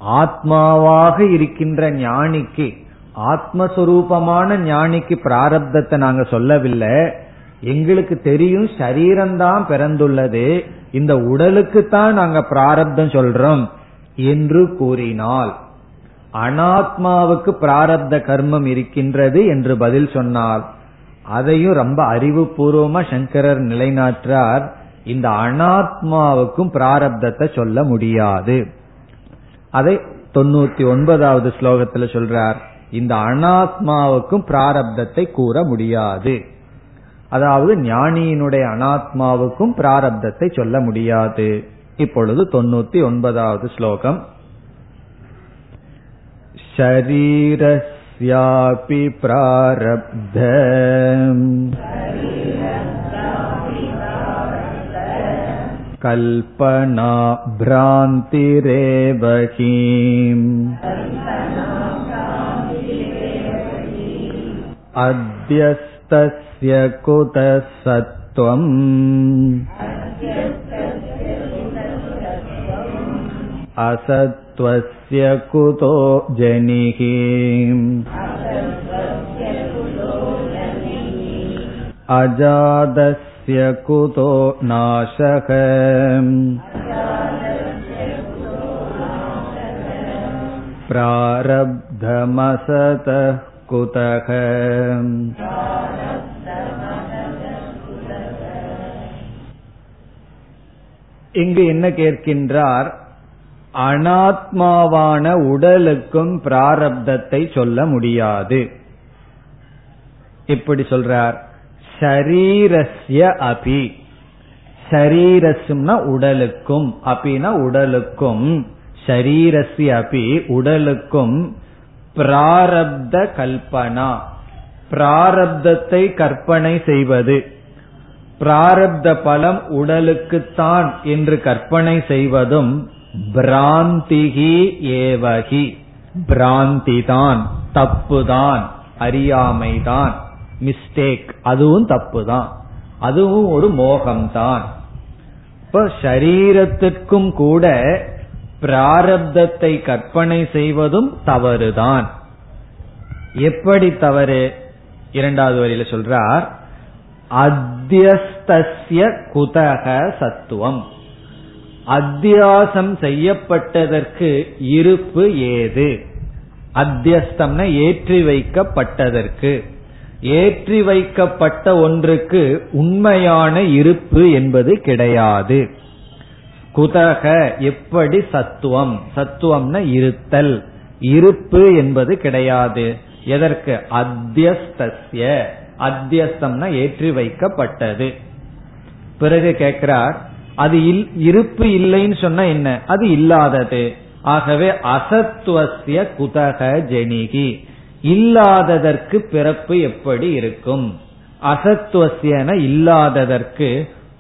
ஆத்மாவாக இருக்கின்ற ஞானிக்கு ஆத்மஸ்வரூபமான ஞானிக்கு பிராரப்தத்தை நாங்க சொல்லவில்லை. எங்களுக்கு தெரியும் சரீரம்தான் பிறந்துள்ளது. இந்த உடலுக்கு தான் நாங்க பிராரப்தம் சொல்றோம் என்று கூறினால் அனாத்மாவுக்கு பிராரப்த கர்மம் இருக்கின்றது என்று பதில் சொன்னால் அதையும் ரொம்ப அறிவுபூர்வமா சங்கரர் நிலைநாட்டார் இந்த அனாத்மாவுக்கும் பிராரப்தத்தை சொல்ல முடியாது. அதை தொண்ணூத்தி ஒன்பதாவது ஸ்லோகத்துல சொல்றார் இந்த அனாத்மாவுக்கும் பிராரப்தத்தை கூற முடியாது. அதாவது ஞானியினுடைய அனாத்மாவுக்கும் பிராரப்தத்தை சொல்ல முடியாது இப்பொழுது தொண்ணூத்தி ஒன்பதாவது ஸ்லோகம் शरीरस्यापि प्रारब्ध कल्पना भ्रान्तिरेव हीम् अद्यस्तस्य कुतः सत्त्वम् असत्त्वस्य कुतो जनिः अजादस्य कुतो नाशः प्रारब्धमसतः कुतः இங்கு என்ன கேட்கின்றார்? அனாத்மாவான உடலுக்கும் பிராரப்தத்தை சொல்ல முடியாது. இப்படி சொல்றார். ஷரீரஸ்ய அபி. ஷரீரஸ்னா உடலுக்கும். அபினா உடலுக்கும். ஷரீரஸ்ய அபி உடலுக்கும். பிராரப்த கல்பனா. பிராரப்தத்தை கற்பனை செய்வது. பிராரப்த பலம் உடலுக்குத்தான் என்று கற்பனை செய்வதும் பிராந்திகி ஏவகி. பிராந்திதான் தப்புதான் அறியாமைதான். மிஸ்டேக் அதுவும் தப்புதான். அதுவும் ஒரு மோகம்தான். இப்ப சரீரத்திற்கும் கூட பிராரப்தத்தை கற்பனை செய்வதும் தவறுதான். எப்படி தவறு? இரண்டாவது வரியில சொல்றார் அத்தியஸ்தஸ்ய குதக சத்துவம். அத்தியாசம் செய்யப்பட்டதற்கு இருப்பு ஏது? அத்தியஸ்தம்னா ஏற்றி வைக்கப்பட்டதற்கு. ஏற்றி வைக்கப்பட்ட ஒன்றுக்கு உண்மையான இருப்பு என்பது கிடையாது. குதக எப்படி சத்துவம்? சத்துவம்னா இருத்தல். இருப்பு என்பது கிடையாது. எதற்கு? அத்தியஸ்தஸ்ய. அத்தியஸ்தம்னா ஏற்றி வைக்கப்பட்டது. பிறகு கேட்கிறார் அது இருப்பு இல்லைன்னு சொன்னா என்ன? அது இல்லாதது. ஆகவே அசத்துவசிய குதக ஜெனிகி. இல்லாததற்கு பிறப்பு எப்படி இருக்கும்? அசத்துவசியன இல்லாததற்கு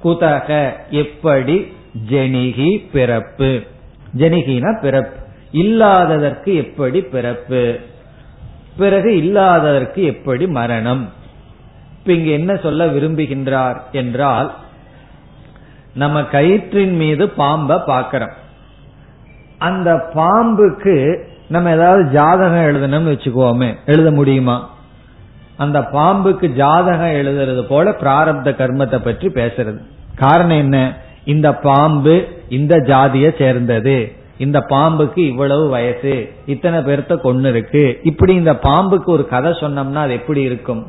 குதக எப்படி? ஜெனிகி பிறப்பு. ஜெனிகினா பிறப்பு. இல்லாததற்கு எப்படி பிறப்பு? பிறகு இல்லாததற்கு எப்படி மரணம்? இப்ப இங்க என்ன சொல்ல விரும்புகின்றார் என்றால் நம்ம கயிற்றின் மீது பாம்பை பாக்கிறோம் அந்த பாம்புக்கு நம்ம ஏதாவது ஜாதகம் எழுதணும்னு வச்சுக்கோமே எழுத முடியுமா? அந்த பாம்புக்கு ஜாதகம் எழுதுறது போல பிராரப்த கர்மத்தை பற்றி பேசுறது. காரணம் என்ன? இந்த பாம்பு இந்த ஜாதியை சேர்ந்தது. இந்த பாம்புக்கு இவ்வளவு வயசு இத்தனை பேர்த்த கொண்டு இருக்கு. இப்படி இந்த பாம்புக்கு ஒரு கதை சொன்னோம்னா அது எப்படி இருக்கும்?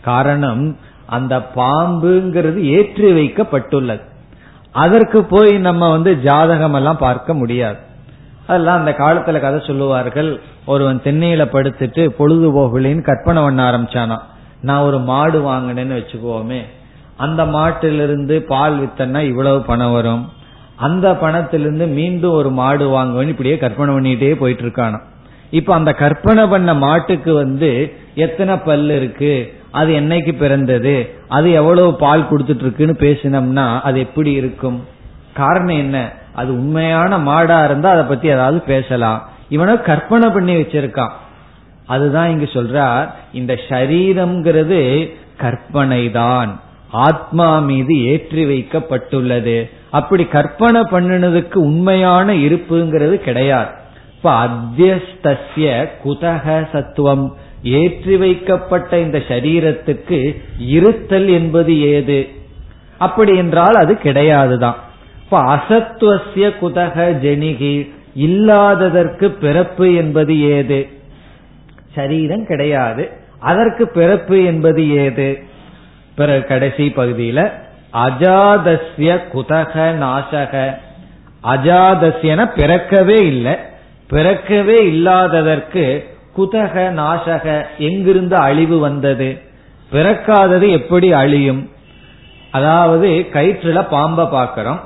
காரணம் அந்த பாம்புங்கிறது ஏற்றி வைக்கப்பட்டுள்ளது. அதற்கு போய் நம்ம வந்து ஜாதகம் எல்லாம் பார்க்க முடியாது. அதெல்லாம் அந்த காலத்துல கதை சொல்லுவார்கள். ஒருவன் தென்னையில படுத்துட்டு பொழுதுபோகலின்னு கற்பனை பண்ண ஆரம்பிச்சானா? நான் ஒரு மாடு வாங்கினேன்னு வச்சுக்கோமே. அந்த மாட்டிலிருந்து பால் வித்தன்னா இவ்வளவு பணம் வரும். அந்த பணத்திலிருந்து மீண்டும் ஒரு மாடு வாங்குவேன் இப்படியே கற்பனை பண்ணிட்டே போயிட்டு இருக்கானா இப்ப அந்த கற்பனை பண்ண மாட்டுக்கு வந்து எத்தனை பல்லு இருக்கு? அது என்னைக்கு பிறந்தது? அது எவ்வளவு பால் கொடுத்துட்டு இருக்குன்னு பேசினோம்னா அது எப்படி இருக்கும்? காரணம் என்ன? அது உண்மையான மாடா இருந்தா அதை பத்தி ஏதாவது பேசலாம். இவனை கற்பனை பண்ணி வச்சிருக்கான். அதுதான் இங்க சொல்றார் இந்த சரீரம்ங்கிறது கற்பனை தான் ஆத்மா மீது ஏற்றி வைக்கப்பட்டுள்ளது. அப்படி கற்பனை பண்ணினதுக்கு உண்மையான இருப்புங்கிறது கிடையாது. இப்ப அத்தியஸ்திய குதக சத்துவம். ஏற்றி வைக்கப்பட்ட இந்த சரீரத்துக்கு இருத்தல் என்பது ஏது? அப்படி என்றால் அது கிடையாதுதான். இப்ப அசத்துவசிய குதக ஜெனிகி இல்லாததற்கு பிறப்பு என்பது ஏது? சரீரம் கிடையாது. அதற்கு பிறப்பு என்பது ஏது? பிறகு கடைசி பகுதியில அஜாதஸ்ய குதக நாசக. அஜாதஸ்யன பிறக்கவே இல்லை. பிறக்கவே இல்லாததற்கு குதக நாசக எங்கிருந்து அழிவு வந்தது? பிறக்காதது எப்படி அழியும்? அதாவது கயிற்றுல பாம்பை பார்க்கிறோம்.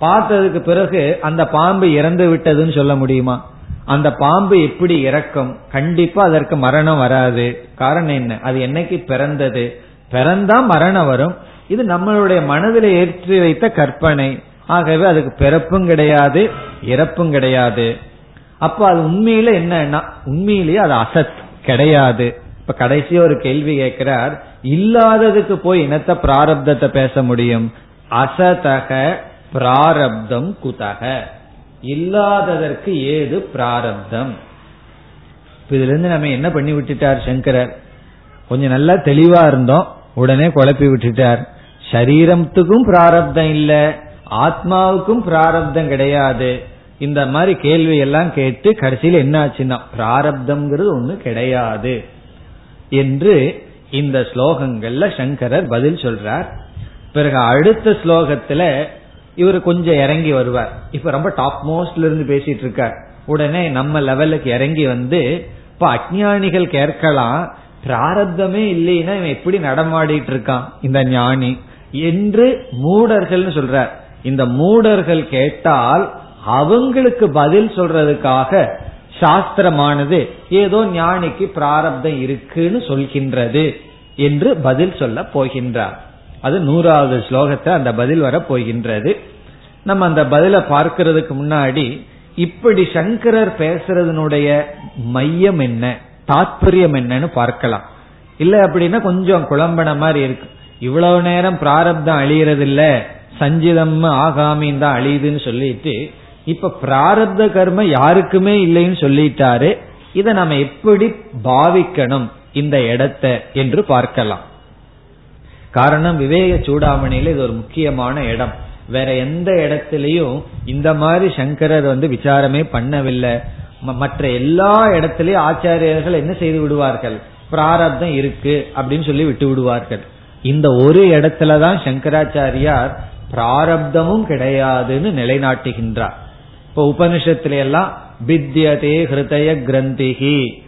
பார்த்ததுக்கு பிறகு அந்த பாம்பு இறந்து விட்டதுன்னு சொல்ல முடியுமா? அந்த பாம்பு எப்படி இறக்கும்? கண்டிப்பா அதற்கு மரணம் வராது. காரணம் என்ன? அது என்னைக்கு பிறந்தது? பிறந்தா மரணம் வரும். இது நம்மளுடைய மனதில் ஏற்றி வைத்த கற்பனை. ஆகவே அதுக்கு பிறப்பும் கிடையாது இறப்பும் கிடையாது. அப்ப அது உண்மையில என்னன்னா உண்மையிலேயே அது அசத் கிடையாது. இப்ப கடைசி ஒரு கேள்வி கேட்கிறார் இல்லாததுக்கு போய் இனத்த பிராரப்தத்தை பேச முடியும்? அசதக பிராரப்தம் குதக. இல்லாததற்கு ஏது பிராரப்தம்? இதுல இருந்து நம்ம என்ன பண்ணி விட்டுட்டார் சங்கரர்? கொஞ்சம் நல்லா தெளிவா இருந்தோம். உடனே குழப்பி விட்டுட்டார். சரீரத்துக்கும் பிராரப்தம் இல்ல. ஆத்மாவுக்கும் பிராரப்தம் கிடையாது. இந்த மாதிரி கேள்வி எல்லாம் கேட்டு கடைசியில் என்ன ஆச்சுன்னா பிராரப்தம்ங்கிறது ஒண்ணு கிடையாது என்று இந்த ஸ்லோகங்கள்ல சங்கரர் பதில் சொல்றார். பிறகு அடுத்த ஸ்லோகத்துல இவர் கொஞ்சம் இறங்கி வருவார். இப்ப ரொம்ப டாப் மோஸ்ட்ல இருந்து பேசிட்டு இருக்கார். உடனே நம்ம லெவலுக்கு இறங்கி வந்து இப்ப அஜானிகள் கேட்கலாம் பிராரப்தமே இல்லைன்னா இவன் எப்படி நடமாடிட்டு இருக்கான் இந்த ஞானி? என்று மூடர்கள் சொல்றார். இந்த மூடர்கள் கேட்டால் அவங்களுக்கு பதில் சொல்றதுக்காக சாஸ்திரமானது ஏதோ ஞானிக்கு பிராரப்தம் இருக்குன்னு சொல்கின்றது என்று பதில் சொல்ல போகின்றார். அது நூறாவது ஸ்லோகத்தை அந்த பதில் வர போகின்றது. நம்ம அந்த பதில பார்க்கறதுக்கு முன்னாடி இப்படி சங்கரர் பேசுறதனுடைய மையம் என்ன? தாத்பரியம் என்னன்னு பார்க்கலாம். இல்ல அப்படின்னா கொஞ்சம் குழம்பன மாதிரி இருக்கு. இவ்வளவு நேரம் பிராரப்தம் அழியறது இல்ல சஞ்சிதம் ஆகாமின் தான் அழியுதுன்னு சொல்லிட்டு இப்ப பிராரப்த கர்ம யாருக்குமே இல்லைன்னு சொல்லிட்டாரு. இதை நம்ம எப்படி பாவிக்கணும் இந்த இடத்த என்று பார்க்கலாம். காரணம் விவேக சூடாமணியில இது ஒரு முக்கியமான இடம். வேற எந்த இடத்திலையும் இந்த மாதிரி சங்கரர் வந்து விசாரமே பண்ணவில்லை. மற்ற எல்லா இடத்திலையும் ஆச்சாரியர்கள் என்ன செய்து விடுவார்கள்? பிராரப்தம் இருக்கு அப்படின்னு சொல்லி விட்டு விடுவார்கள். இந்த ஒரு இடத்துலதான் சங்கராச்சாரியார் பிராரப்தமும் கிடையாதுன்னு நிலைநாட்டுகின்றார். இப்ப உபனிஷத்துல எல்லாம் வித்யதே ஹிருதய கிரந்திகி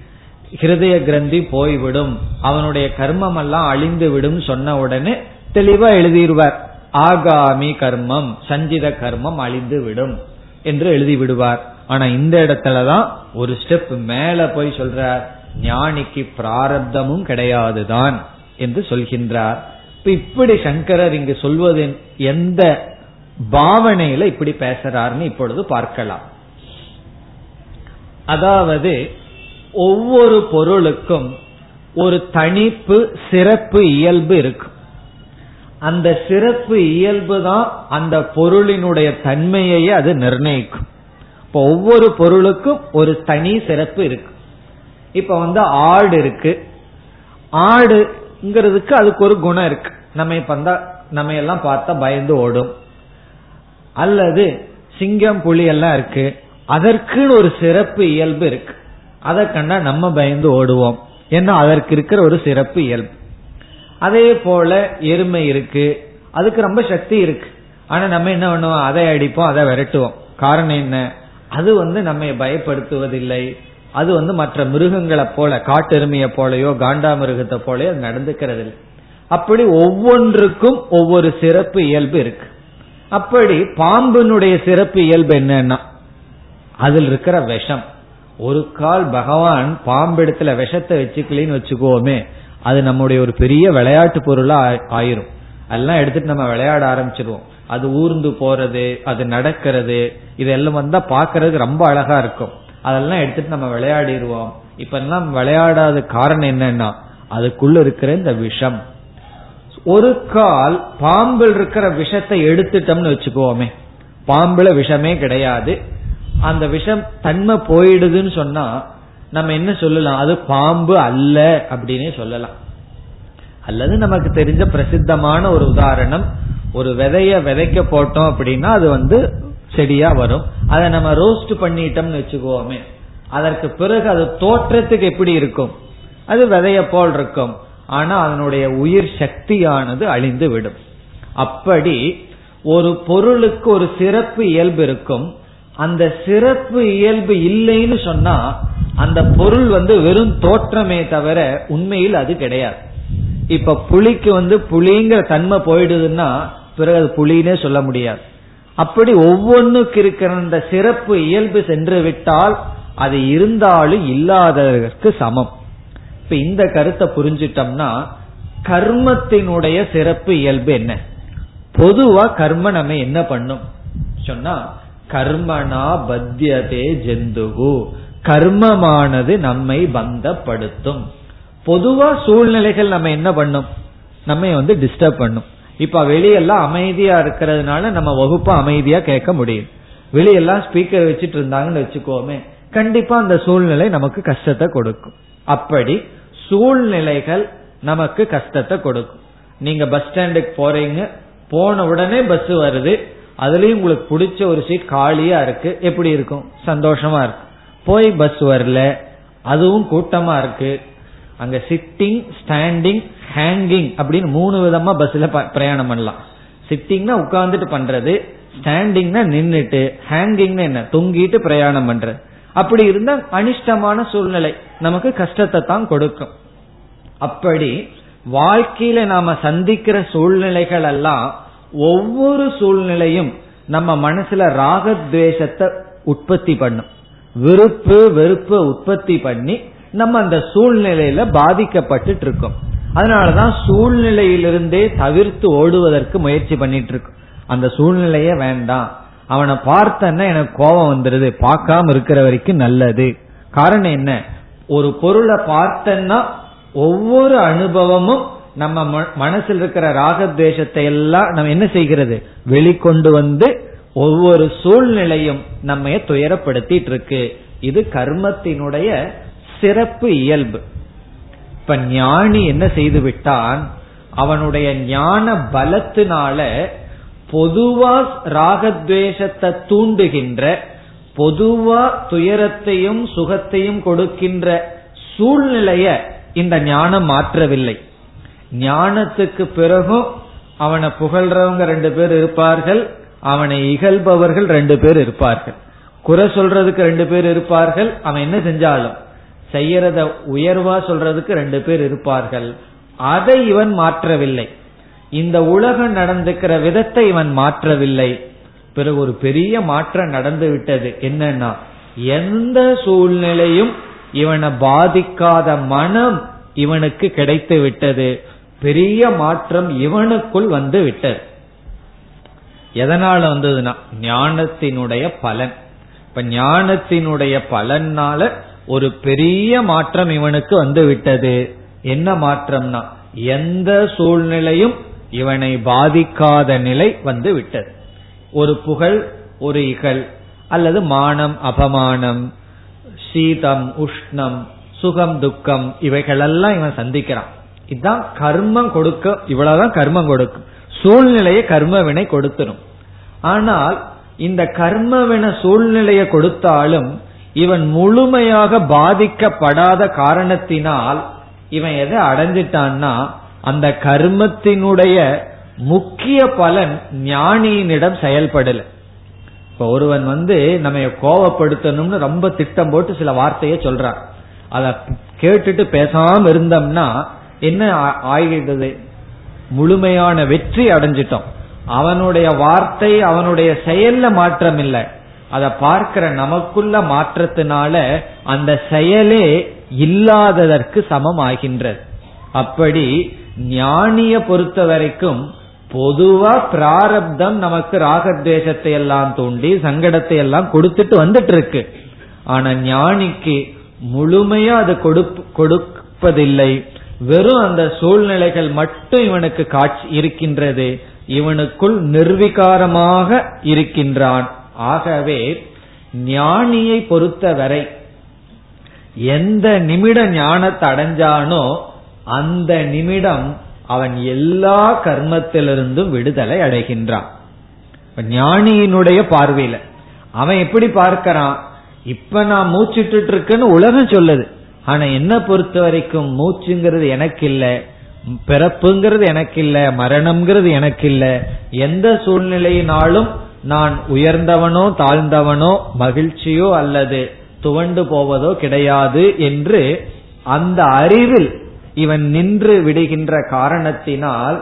ஹிருதய கிரந்தி போய்விடும். அவனுடைய கர்மம் எல்லாம் அழிந்து விடும் சொன்ன உடனே தெளிவா எழுதிடுவார். ஆகாமி கர்மம் சஞ்சித கர்மம் அழிந்து விடும் என்று எழுதி விடுவார் ஆனா இந்த இடத்துலதான் ஒரு ஸ்டெப் மேல போய் சொல்றார் ஞானிக்கு பிராரப்தமும் கிடையாதுதான் என்று சொல்கின்றார். இப்ப இப்படி சங்கரர் இங்கு சொல்வது எந்த பாவனையில இப்படி பேசுறாருன்னு இப்பொழுது பார்க்கலாம். அதாவது ஒவ்வொரு பொருளுக்கும் ஒரு தனிப்பு சிறப்பு இயல்பு இருக்கும் அந்த சிறப்பு இயல்பு தான் அந்த பொருளினுடைய தன்மையை அது நிர்ணயிக்கும். இப்போ ஒவ்வொரு பொருளுக்கும் ஒரு தனி சிறப்பு இருக்கு. இப்ப வந்து ஆடு இருக்கு. ஆடுங்கிறதுக்கு அதுக்கு ஒரு குணம் இருக்கு. நம்ம இப்ப நம்ம எல்லாம் பார்த்தா பயந்து ஓடும். அல்லது சிங்கம் புலி எல்லாம் இருக்கு. அதற்குன்னு ஒரு சிறப்பு இயல்பு இருக்கு. அதை கண்டா நம்ம பயந்து ஓடுவோம். ஏன்னா அதற்கு இருக்கிற ஒரு சிறப்பு இயல்பு. அதே போல எருமை இருக்கு. அதுக்கு ரொம்ப சக்தி இருக்கு. ஆனா நம்ம என்ன பண்ணுவோம்? அதை அடிப்போம் அதை விரட்டுவோம். காரணம் என்ன? அது வந்து நம்ம பயப்படுத்துவதில்லை. அது வந்து மற்ற மிருகங்களை போல காட்டெருமையை போலயோ காண்டா மிருகத்தை போலயோ அது நடந்துக்கிறது இல்லை அப்படி ஒவ்வொன்றுக்கும் ஒவ்வொரு சிறப்பு இயல்பு இருக்கு. அப்படி பாம்பினுடைய சிறப்பு இயல்பு என்னன்னா அதில் இருக்கிற விஷம். ஒரு கால் பகவான் பாம்பெடுத்துல விஷத்தை வச்சுக்கலின்னு வச்சுக்கோமே அது நம்முடைய ஒரு பெரிய விளையாட்டு பொருளா ஆயிரும். அதெல்லாம் எடுத்துட்டு நம்ம விளையாட ஆரம்பிச்சிருவோம். அது ஊர்ந்து போறது அது நடக்கிறது இதெல்லாம் வந்தா பாக்குறதுக்கு ரொம்ப அழகா இருக்கும். அதெல்லாம் எடுத்துட்டு நம்ம விளையாடிடுவோம். இப்ப எல்லாம் விளையாடாத காரணம் என்னன்னா அதுக்குள்ள இருக்கிற இந்த விஷம். ஒரு கால் பாம்பில் இருக்கிற விஷத்தை எடுத்துட்டோம்னு வச்சுக்கோமே பாம்புல விஷமே கிடையாது. அந்த விஷம் தன்மை போயிடுதுன்னு சொன்னா நம்ம என்ன சொல்லலாம்? அது பாம்பு அல்ல அப்படின்னே சொல்லலாம். அல்லது நமக்கு தெரிஞ்ச பிரசித்தமான ஒரு உதாரணம் ஒரு விதைய விதைக்க போட்டோம் அப்படின்னா அது வந்து செடியா வரும். அதை நம்ம ரோஸ்ட் பண்ணிட்டோம்னு வச்சுக்கோமே. அதற்கு பிறகு அது தோற்றத்துக்கு எப்படி இருக்கும்? அது விதைய போல் இருக்கும். ஆனா அதனுடைய உயிர் சக்தியானது அழிந்து விடும். அப்படி ஒரு பொருளுக்கு ஒரு சிறப்பு இயல்பு இருக்கும். அந்த சிறப்பு இயல்பு இல்லைன்னு சொன்னா அந்த பொருள் வந்து வெறும் தோற்றமே தவிர உண்மையில் அது கிடையாது. இப்ப புளிக்கு வந்து புளிங்கிற தன்மை போயிடுதுன்னா பிறகு அது புலினே சொல்ல முடியாது. அப்படி ஒவ்வொன்றுக்கு இருக்கிற அந்த சிறப்பு இயல்பு சென்று விட்டால் அது இருந்தாலும் இல்லாததற்கு சமம். இப்ப இந்த கருத்தை புரிஞ்சிட்டோம்னா கர்மத்தினுடைய சிறப்பு இயல்பு என்ன? பொதுவா கர்ம நம்ம என்ன பண்ணும்? சொன்னா கர்மனா பத்தியதே ஜெந்துகு. கர்மமானது நம்மை பந்தப்படுத்தும். பொதுவா சூழ்நிலைகள் நம்ம என்ன பண்ணும்? நம்ம வந்து டிஸ்டர்ப் பண்ணும். இப்ப வெளியெல்லாம் அமைதியா இருக்கிறதுனால நம்ம வகுப்பு அமைதியா கேட்க முடியும். வெளியெல்லாம் ஸ்பீக்கர் வச்சுட்டு இருந்தாங்கன்னு வச்சுக்கோமே கண்டிப்பா அந்த சூழ்நிலை நமக்கு கஷ்டத்தை கொடுக்கும். அப்படி சூழ்நிலைகள் நமக்கு கஷ்டத்தை கொடுக்கும். நீங்க பஸ் ஸ்டாண்டுக்கு போறீங்க போன உடனே பஸ் வருது அதுலயும் உங்களுக்கு பிடிச்ச ஒரு சீட் காலியா இருக்கு எப்படி இருக்கும்? சந்தோஷமா இருக்கு. போய் பஸ் வரல அதுவும் கூட்டமா இருக்கு. அங்க சிட்டிங் ஸ்டாண்டிங் ஹேங்கிங் அப்படின்னு மூணு விதமா பஸ்ல பிரயாணம் பண்ணலாம். சிட்டிங்னா உட்கார்ந்துட்டு பண்றது ஸ்டாண்டிங்னா நின்றுட்டு ஹேங்கிங்னா என்ன தொங்கிட்டு பிரயாணம் பண்றது. அப்படி இருந்தா அனிஷ்டமான சூழ்நிலை நமக்கு கஷ்டத்தை தான் கொடுக்கும். அப்படி வாழ்க்கையில நாம சந்திக்கிற சூழ்நிலைகள் எல்லாம் ஒவ்வொரு சூழ்நிலையும் நம்ம மனசுல ராகத்வேஷத்தை உற்பத்தி பண்ணும். விருப்பு வெறுப்பு உற்பத்தி பண்ணி நம்ம அந்த சூழ்நிலையில பாதிக்கப்பட்டு இருக்கோம் அதனாலதான் சூழ்நிலையிலிருந்தே தவிர்த்து ஓடுவதற்கு முயற்சி பண்ணிட்டு இருக்கோம் அந்த சூழ்நிலைய வேண்டாம். அவனை பார்த்தன்னா எனக்கு கோபம் வந்துருது. பார்க்காம இருக்கிற வரைக்கும் நல்லது. காரணம் என்ன? ஒரு பொருளை பார்த்தன்னா ஒவ்வொரு அனுபவமும் நம்ம மனசில் இருக்கிற ராகத்வேஷத்தை எல்லாம் நம்ம என்ன செய்கிறது? வெளிக்கொண்டு வந்து ஒவ்வொரு சூழ்நிலையும் நம்ம துயரப்படுத்திட்டு இருக்கு இது கர்மத்தினுடைய சிறப்பு இயல்பு. இப்ப ஞானி என்ன செய்து விட்டான்? அவனுடைய ஞான பலத்தினால பொதுவா ராகத்வேஷத்தை தூண்டுகின்ற பொதுவா துயரத்தையும் சுகத்தையும் கொடுக்கின்ற சூழ்நிலைய இந்த ஞானம் மாற்றவில்லை. ஞானத்துக்கு பிறகும் அவனை புகழ்றவங்க ரெண்டு பேர் இருப்பார்கள் அவனை இகழ்பவர்கள் ரெண்டு பேர் இருப்பார்கள். குறை சொல்றதுக்கு ரெண்டு பேர் இருப்பார்கள் அவன் என்ன செஞ்சாலும். செய்யறத உயர்வா சொல்றதுக்கு ரெண்டு பேர் இருப்பார்கள். அதை இவன் மாற்றவில்லை. இந்த உலகம் நடந்துக்கிற விதத்தை இவன் மாற்றவில்லை. பிறகு ஒரு பெரிய மாற்றம் நடந்து விட்டது. என்னன்னா எந்த சூழ்நிலையும் இவனை பாதிக்காத மனம் இவனுக்கு கிடைத்து விட்டது. பெரிய மாற்றம் இவனுக்குள் வந்து விட்டது. எதனால வந்ததுன்னா ஞானத்தினுடைய பலன். இப்ப ஞானத்தினுடைய பலனால ஒரு பெரிய மாற்றம் இவனுக்கு வந்து விட்டது. என்ன மாற்றம்னா எந்த சூழ்நிலையும் இவனை பாதிக்காத நிலை வந்து விட்டது. ஒரு புகழ் ஒரு இகழ் அல்லது மானம் அபமானம் சீதம் உஷ்ணம் சுகம் துக்கம் இவைகளெல்லாம் இவன் சந்திக்கிறான். இதுதான் கர்மம் கொடுக்க இவ்வளவுதான் கர்மம் கொடுக்கும். சூழ்நிலையை கர்ம வினை கொடுத்துரும். ஆனால் இந்த கர்ம வின சூழ்நிலையை கொடுத்தாலும் இவன் முழுமையாக பாதிக்கப்படாத காரணத்தினால் இவன் எதை அடைஞ்சிட்டான்னா அந்த கர்மத்தினுடைய முக்கிய பலன் ஞானியினிடம் செயல்படல. இப்ப ஒருவன் வந்து நம்ம கோவப்படுத்தணும்னு ரொம்ப திட்டம் போட்டு சில வார்த்தையை சொல்றான். அத கேட்டுட்டு பேசாம இருந்தோம்னா என்ன ஆகிடுது முழுமையான வெற்றி அடைஞ்சிட்டோம். அவனுடைய வார்த்தை அவனுடைய செயல்ல மாற்றம் இல்லை அதை பார்க்கிற நமக்குள்ள மாற்றத்தினால அந்த செயலே இல்லாததற்கு சமம் ஆகின்றது அப்படி ஞானிய பொறுத்த வரைக்கும் பொதுவா பிராரப்தம் நமக்கு ராகத்வேஷத்தை எல்லாம் தூண்டி சங்கடத்தை எல்லாம் கொடுத்துட்டு வந்துட்டு இருக்கு ஆனா ஞானிக்கு முழுமையா அது கொடுப்பதில்லை. வெறும் அந்த சூழ்நிலைகள் மட்டும் இவனுக்கு காட்சி இருக்கின்றது. இவனுக்குள் நிர்விகாரமாக இருக்கின்றான். ஆகவே ஞானியை பொறுத்தவரை எந்த நிமிட ஞானத்தை அடைஞ்சானோ அந்த நிமிடம் அவன் எல்லா கர்மத்திலிருந்தும் விடுதலை அடைகின்றான். ஞானியினுடைய பார்வையில அவன் எப்படி பார்க்கிறான்? இப்ப நான் மூச்சுட்டு இருக்குன்னு உலகம் சொல்லுது. ஆனா என்ன பொறுத்த வரைக்கும் மூச்சுங்கிறது எனக்கு இல்ல பிறப்புங்கிறது எனக்கு இல்ல மரணம்ங்கிறது எனக்கு இல்ல எந்த சூழ்நிலையினாலும் நான் உயர்ந்தவனோ தாழ்ந்தவனோ மகிழ்ச்சியோ அல்லது துவண்டு போவதோ கிடையாது என்று அந்த அறிவில் இவன் நின்று விடுகின்ற காரணத்தினால்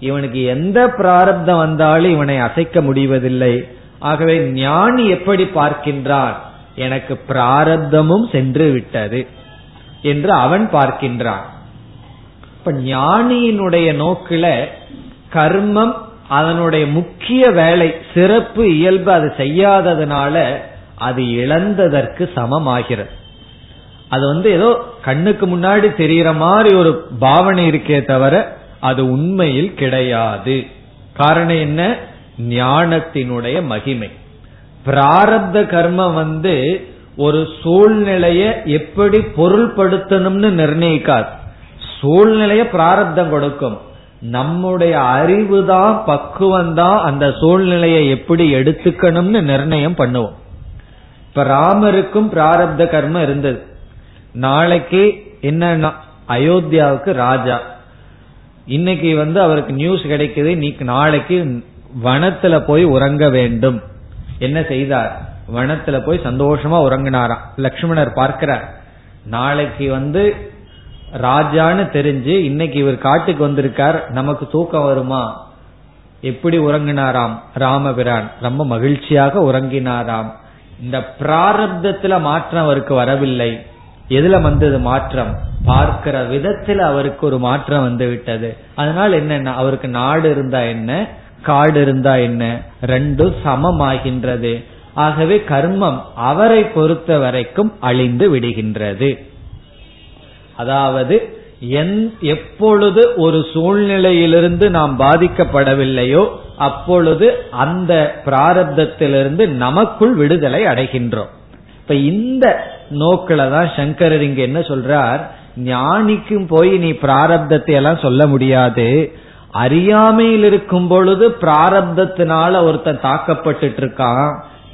இவனுக்கு எந்த பிராரப்தம் வந்தாலும் இவனை அசைக்க முடிவதில்லை. ஆகவே ஞானி எப்படி பார்க்கின்றான்? எனக்கு பிராரப்தமும் சென்று விட்டது என்று அவன் பார்க்கின்றான். இப்ப ஞானியினுடைய நோக்கில கர்மம் அதனுடைய முக்கிய வேலை சிறப்பு இயல்பு அது செய்யாததுனால அது இழந்ததற்கு சமமாகிறது. அது வந்து ஏதோ கண்ணுக்கு முன்னாடி தெரியற மாதிரி ஒரு பாவனை இருக்கே தவிர அது உண்மையில் கிடையாது. காரணம் என்ன? ஞானத்தினுடைய மகிமை. பிராரப்த கர்மம் வந்து ஒரு சூழ்நிலைய எப்படி பொருள்படுத்தணும்னு நிர்ணயிக்காது. சூழ்நிலைய பிராரப்தம் கொடுக்கும். நம்முடைய அறிவு தான் பக்குவம் தான் அந்த சூழ்நிலையை எப்படி எடுத்துக்கணும்னு நிர்ணயம் பண்ணுவோம். இப்ப ராமருக்கும் பிராரப்த கர்மம் இருந்தது. நாளைக்கு என்ன அயோத்தியாவுக்கு ராஜா. இன்னைக்கு வந்து அவருக்கு நியூஸ் கிடைக்குது நீ நாளைக்கு வனத்துல போய் உறங்க வேண்டும். என்ன செய்தார்? வனத்துல போய் சந்தோஷமா உறங்கினாராம். லக்ஷ்மணர் பார்க்கிறார். நாளைக்கு வந்து ராஜான்னு தெரிஞ்சு இன்னைக்கு இவர் காட்டுக்கு வந்திருக்கார் நமக்கு தூக்கம் வருமா? எப்படி உறங்கினாராம்? ராமபிரான் ரொம்ப மகிழ்ச்சியாக உறங்கினாராம். இந்த பிராரப்தத்துல மாற்றம் அவருக்கு வரவில்லை. எதுல வந்தது மாற்றம்? பார்க்கிற விதத்துல அவருக்கு ஒரு மாற்றம் வந்து விட்டது அதனால என்னன்னா? அவருக்கு நாடு இருந்தா என்ன? காடு இருந்தா என்ன? ரெண்டும் சமமாகின்றது. ஆகவே கர்மம் அவரை பொறுத்த வரைக்கும் அழிந்து விடுகின்றது. அதாவது எப்பொழுது ஒரு சூழ்நிலையிலிருந்து நாம் பாதிக்கப்படவில்லையோ அப்பொழுது அந்த பிராரப்தத்திலிருந்து நமக்குள் விடுதலை அடைகின்றோம். இப்ப இந்த நோக்கில தான் சங்கரர் இங்க என்ன சொல்றார்? ஞானிக்கும் போய் நீ பிராரப்தத்தை எல்லாம் சொல்ல முடியாது. அறியாமையில் இருக்கும் பொழுது பிராரப்தத்தினால ஒருத்தன் தாக்கப்பட்டு இருக்கான்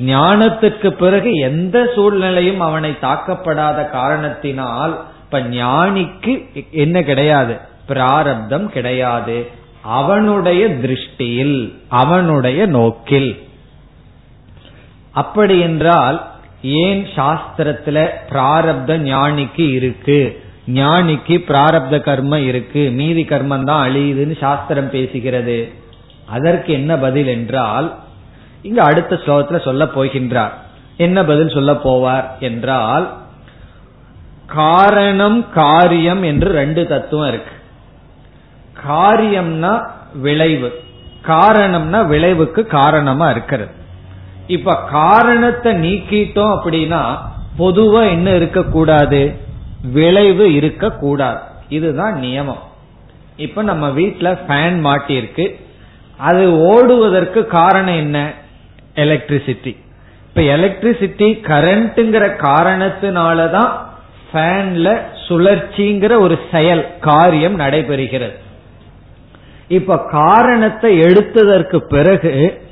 ஞானத்துக்கு பிறகு எந்த சூழ்நிலையும் அவனை தாக்கப்படாத காரணத்தினால் இப்ப ஞானிக்கு என்ன கிடையாது? பிராரப்தம் கிடையாது. அவனுடைய திருஷ்டியில் அவனுடைய நோக்கில். அப்படி என்றால் ஏன் சாஸ்திரத்துல பிராரப்த ஞானிக்கு இருக்கு? ஞானிக்கு பிராரப்த கர்மம் இருக்கு. மீதி கர்மம் தான் அழியுதுன்னு சாஸ்திரம் பேசுகிறது. அதற்கு என்ன பதில் என்றால் இங்க அடுத்த ஸ்லோகத்துல சொல்ல போகின்றார். என்ன பதில் சொல்ல போவார் என்றால் காரணம் காரியம் என்று ரெண்டு தத்துவம் இருக்கு. காரியம்னா விளைவு. காரணம்னா விளைவுக்கு காரணமா இருக்கிறது. இப்ப காரணத்தை நீக்கிட்டோம் அப்படின்னா பொதுவா என்ன இருக்கக்கூடாது? விளைவு இருக்கக்கூடாது. இதுதான் நியமம். இப்ப நம்ம வீட்டுல ஃபேன் மாட்டியிருக்கு. அது ஓடுவதற்கு காரணம் என்ன? எலக்ட்ரிசிட்டி இப்ப எலக்ட்ரிசிட்டி கரண்ட்ங்கிற காரணத்தினாலதான் ஃபேன்ல சுழற்சிங்கிற ஒரு செயல் காரியம் நடைபெறுகிறது. இப்ப காரணத்தை எடுத்ததற்கு பிறகு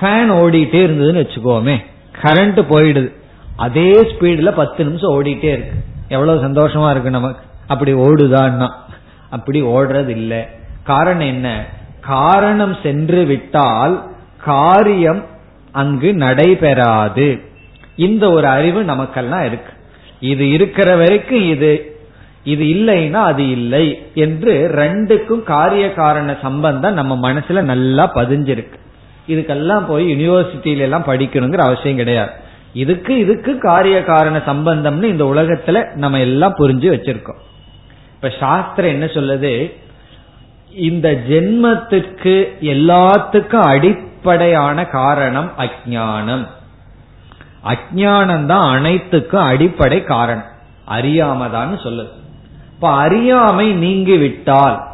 ஃபேன் ஓடிட்டே இருந்ததுன்னு வச்சுக்கோமே கரண்ட் போயிடுது. அதே ஸ்பீட்ல பத்து நிமிஷம் ஓடிட்டே இருக்கு. எவ்வளவு சந்தோஷமா இருக்கு நமக்கு. அப்படி ஓடுதான்னா அப்படி ஓடுறது இல்லை காரணம் என்ன? காரணம் சென்று விட்டால் காரியம் அங்கு நடைபெறாது. இந்த ஒரு அறிவு நமக்கெல்லாம் இருக்கு. இது இருக்கிற வரைக்கும் இது இது இல்லைன்னா அது இல்லை என்று ரெண்டுக்கும் காரிய காரண சம்பந்தம் நம்ம மனசுல நல்லா பதிஞ்சிருக்கு. இதுக்கெல்லாம் போய் யூனிவர்சிட்டியில எல்லாம் படிக்கணுங்கிற அவசியம் கிடையாது. இதுக்கு இதுக்கு காரிய காரண சம்பந்தம்னு இந்த உலகத்துல நம்ம எல்லாம் புரிஞ்சு வச்சிருக்கோம். இப்ப சாஸ்திரம் என்ன சொல்லுது? இந்த ஜென்மத்துக்கு எல்லாத்துக்கும் அடிப்படையான காரணம் அஜானம் அஜானம் தான் அனைத்துக்கும் அடிப்படை காரணம். அறியாமதான்னு சொல்லுது. இப்ப அறியாமை நீங்கி விட்டால்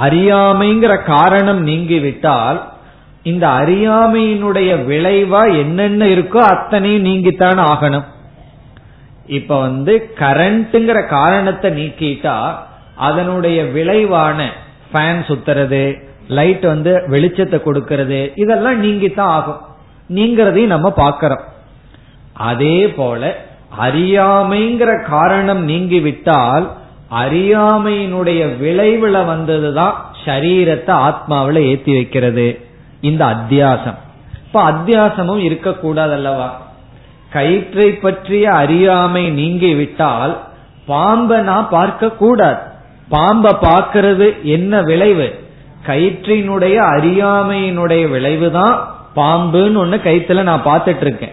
அறியாமைங்கிற காரணம் நீங்கிவிட்டால் இந்த அறியாமையினுடைய விளைவா என்னென்ன இருக்கோ அத்தனையும் நீங்கித்தான் ஆகணும். இப்ப வந்து கரண்ட்ங்கிற காரணத்தை நீக்கிட்டா அதனுடைய விளைவான ஃபேன் சுத்துறது லைட் வந்து வெளிச்சத்தை கொடுக்கறது இதெல்லாம் நீங்கித்தான் ஆகும். நீங்கிறதையும் நம்ம பார்க்கிறோம். அதே போல அறியாமைங்கிற காரணம் நீங்கிவிட்டால் அறியாமையினுடைய விளைவுல வந்ததுதான் சரீரத்தை ஆத்மாவில ஏத்தி வைக்கிறது. இந்த அத்தியாசம். இப்ப அத்தியாசமும் இருக்கக்கூடாது அல்லவா கயிற்றை பற்றிய அறியாமை நீங்கி விட்டால் பாம்பை நான் பார்க்க கூடாது பாம்பை பார்க்கிறது என்ன விளைவு? கயிற்றினுடைய அறியாமையினுடைய விளைவுதான் பாம்புன்னு ஒண்ணு கயிற்றுல நான் பார்த்துட்டு இருக்கேன்.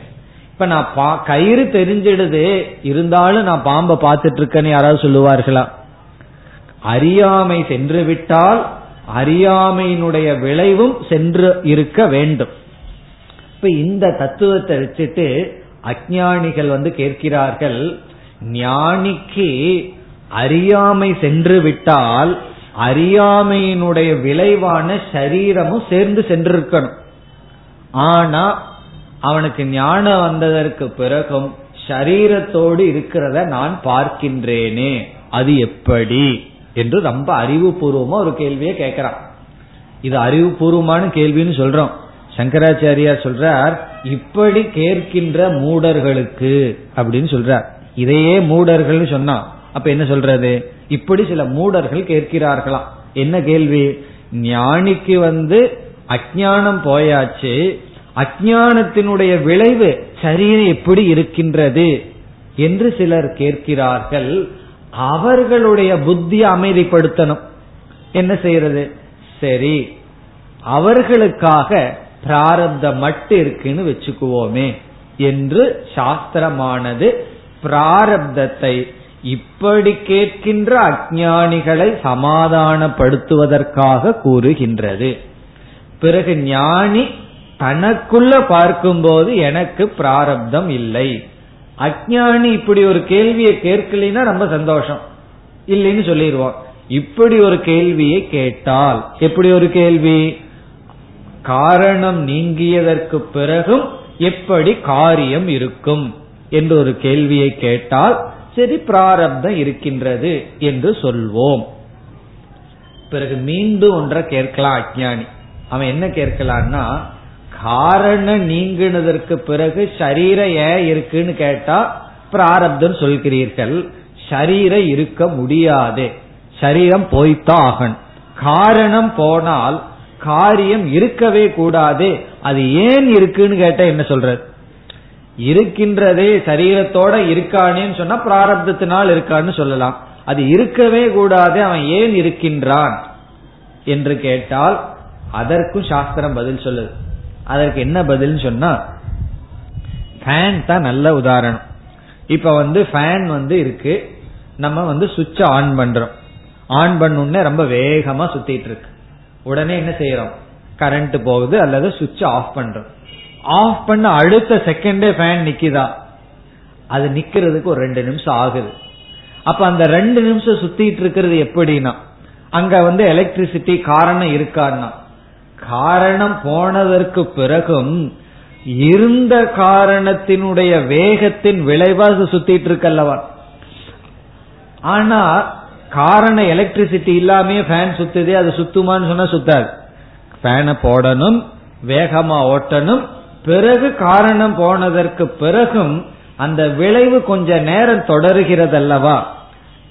இப்ப நான் கயிறு தெரிஞ்சிடுது. இருந்தாலும் நான் பாம்பை பார்த்துட்டு இருக்கேன்னு யாராவது சொல்லுவார்களா? அறியாமை சென்று விட்டால் அறியாமையினுடைய விளைவும் சென்று இருக்க வேண்டும். இப்ப இந்த தத்துவத்தை வச்சுட்டு அஜானிகள் வந்து கேட்கிறார்கள் ஞானிக்கு அறியாமை சென்று விட்டால் அறியாமையினுடைய விளைவான சரீரமும் சேர்ந்து சென்றிருக்கணும். ஆனா அவனுக்கு ஞானம் வந்ததற்கு பிறகும் சரீரத்தோடு இருக்கிறத நான் பார்க்கின்றேனே. அது எப்படி? என்று ரொம்ப அறிவுபூர்வமா ஒரு கேள்வியை கேட்கிறான். இது அறிவுபூர்வமான கேள்வின்னு சொல்றோம். சங்கராச்சாரியார் சொல்றார் இப்படி கேட்கின்ற மூடர்களுக்கு அப்படின்னு சொல்றார். இதையே மூடர்கள் சொன்னா அப்ப என்ன சொல்றது? இப்படி சில மூடர்கள் கேட்கிறார்களாம். என்ன கேள்வி? ஞானிக்கு வந்து அஜானம் போயாச்சு அஜானத்தினுடைய விளைவு சரீரம் எப்படி இருக்கின்றது என்று சிலர் கேட்கிறார்கள். அவர்களுடைய புத்தியை அமைதிப்படுத்தணும். என்ன செய்யறது? சரி அவர்களுக்காக பிராரப்த மட்டு இருக்குன்னு வச்சுக்குவோமே என்று சாஸ்திரமானது பிராரப்தத்தை இப்படி கேட்கின்ற அஜானிகளை சமாதானப்படுத்துவதற்காக கூறுகின்றது. பிறகு ஞானி தனக்குள்ள பார்க்கும்போது எனக்கு பிராரப்தம் இல்லை. அஜானி இப்படி ஒரு கேள்வியை கேட்கலைன்னா ரொம்ப சந்தோஷம். இல்லைன்னு சொல்லிடுவோம். இப்படி ஒரு கேள்வியை கேட்டால் எப்படி ஒரு கேள்வி? காரணம் நீங்கியதற்கு பிறகும் எப்படி காரியம் இருக்கும் என்று ஒரு கேள்வியை கேட்டால் சரி பிராரப்தம் இருக்கின்றது என்று சொல்வோம். பிறகு மீண்டும் ஒன்றை கேட்கலாம் அஜானி அவன் என்ன கேட்கலான்னா காரணம் நீங்கினதற்கு பிறகு சரீர ஏன் இருக்குன்னு கேட்டா பிராரப்தம் சொல்கிறீர்கள் சரீரம் இருக்க முடியாது. சரீரம் போய்த்தான் ஆகணும். காரணம் போனால் காரியம் இருக்கவே கூடாது. அது ஏன் இருக்குன்னு கேட்டா என்ன சொல்றது? இருக்கின்றதே சரீரத்தோட இருக்கானேன்னு சொன்னா பிராரப்தத்தினால் இருக்கான்னு சொல்லலாம். அது இருக்கவே கூடாது அவன் ஏன் இருக்கின்றான் என்று கேட்டால் அதற்கும் சாஸ்திரம் பதில் சொல்லுது. அதற்கு என்ன பதில் சொன்னா ஃபேன் தான் நல்ல உதாரணம். இப்ப வந்து ஃபேன் வந்து இருக்கு நம்ம வந்து சுவிட்ச ஆன் பண்றோம். ஆன் பண்ணுன்னே ரொம்ப வேகமா சுத்திட்டு இருக்கு. உடனே என்ன செய்யறோம்? கரண்ட் போகுது அல்லது சுவிட்ச் ஆஃப் பண்றோம். ஆஃப் பண்ண அடுத்த செகண்டே ஃபேன் நிக்குதா? அது நிக்கிறதுக்கு ஒரு ரெண்டு நிமிஷம் ஆகுது. அப்ப அந்த ரெண்டு நிமிஷம் சுத்திட்டு இருக்கிறது எப்படின்னா அங்க வந்து எலக்ட்ரிசிட்டி காரணம் இருக்கான்னா காரணம் போனதற்கு பிறகும் இருந்த காரணத்தினுடைய வேகத்தின் விளைவா அது சுத்திட்டு இருக்கல்லவா ஆனா காரண எலக்ட்ரிசிட்டி இல்லாமே ஃபேன் சுத்துதே அது சுத்துமான்னு சொன்னா சுத்தாது. ஃபேனை போடணும் வேகமா ஓட்டணும் பிறகு காரணம் போனதற்கு பிறகும் அந்த விளைவு கொஞ்ச நேரம் தொடருகிறது அல்லவா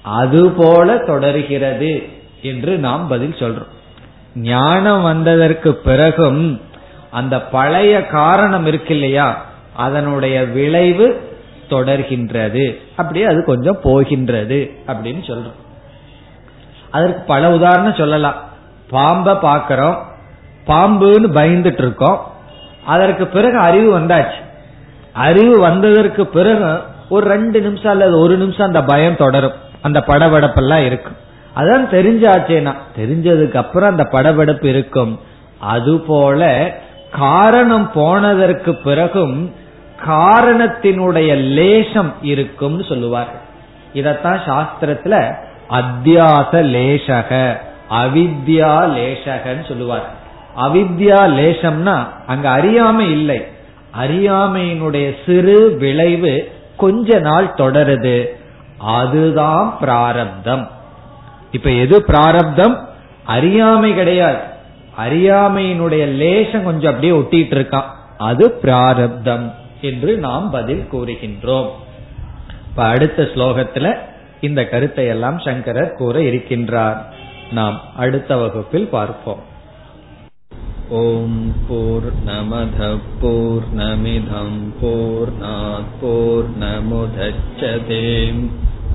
அதுபோல தொடர்கிறது என்று நாம் பதில் சொல்றோம். ஞானம் வந்ததற்கு பிறகும் அந்த பழைய காரணம் இருக்கு இல்லையா அதனுடைய விளைவு தொடர்கின்றது. அப்படியே அது கொஞ்சம் போகின்றது அப்படின்னு சொல்றோம். அதற்கு பல உதாரணம் சொல்லலாம். பாம்பை பாக்கிறோம் பாம்புன்னு பயந்துட்டு இருக்கோம் அதற்கு பிறகு அறிவு வந்தாச்சு. அறிவு வந்ததற்கு பிறகு ஒரு ரெண்டு நிமிஷம் அல்லது ஒரு நிமிஷம் அந்த பயம் தொடரும். அந்த படபடப்பெல்லாம் இருக்கும். அதான் தெரிஞ்சாச்சேனா? தெரிஞ்சதுக்கு அப்புறம் அந்த படபடப்பு இருக்கும். அதுபோல காரணம் போனதற்கு பிறகும் காரணத்தினுடைய லேசம் இருக்கும்னு சொல்லுவார் இதத்தான் சாஸ்திரத்துல அத்தியாச லேசக அவித்யா லேசகன்னு சொல்லுவார் அவித்யா லேசம்னா அங்க அறியாமை இல்லை. அறியாமையினுடைய சிறு விளைவு கொஞ்ச நாள் தொடருது. அதுதான் பிராரப்தம். இப்ப எது பிராரப்தம்? அறியாமை கிடையாது. அறியாமையினுடைய லேசம் கொஞ்சம் அப்படியே ஒட்டிட்டு இருக்கான் அது பிராரப்தம் என்று நாம் பதில் கூறுகின்றோம். இப்ப அடுத்த ஸ்லோகத்துல இந்த கருத்தை எல்லாம் சங்கரர் கூற இருக்கின்றார். நாம் அடுத்த வகுப்பில் பார்ப்போம். ஓம் போர் நமத போர் நமிதம் போர் நமுதச்சதேம்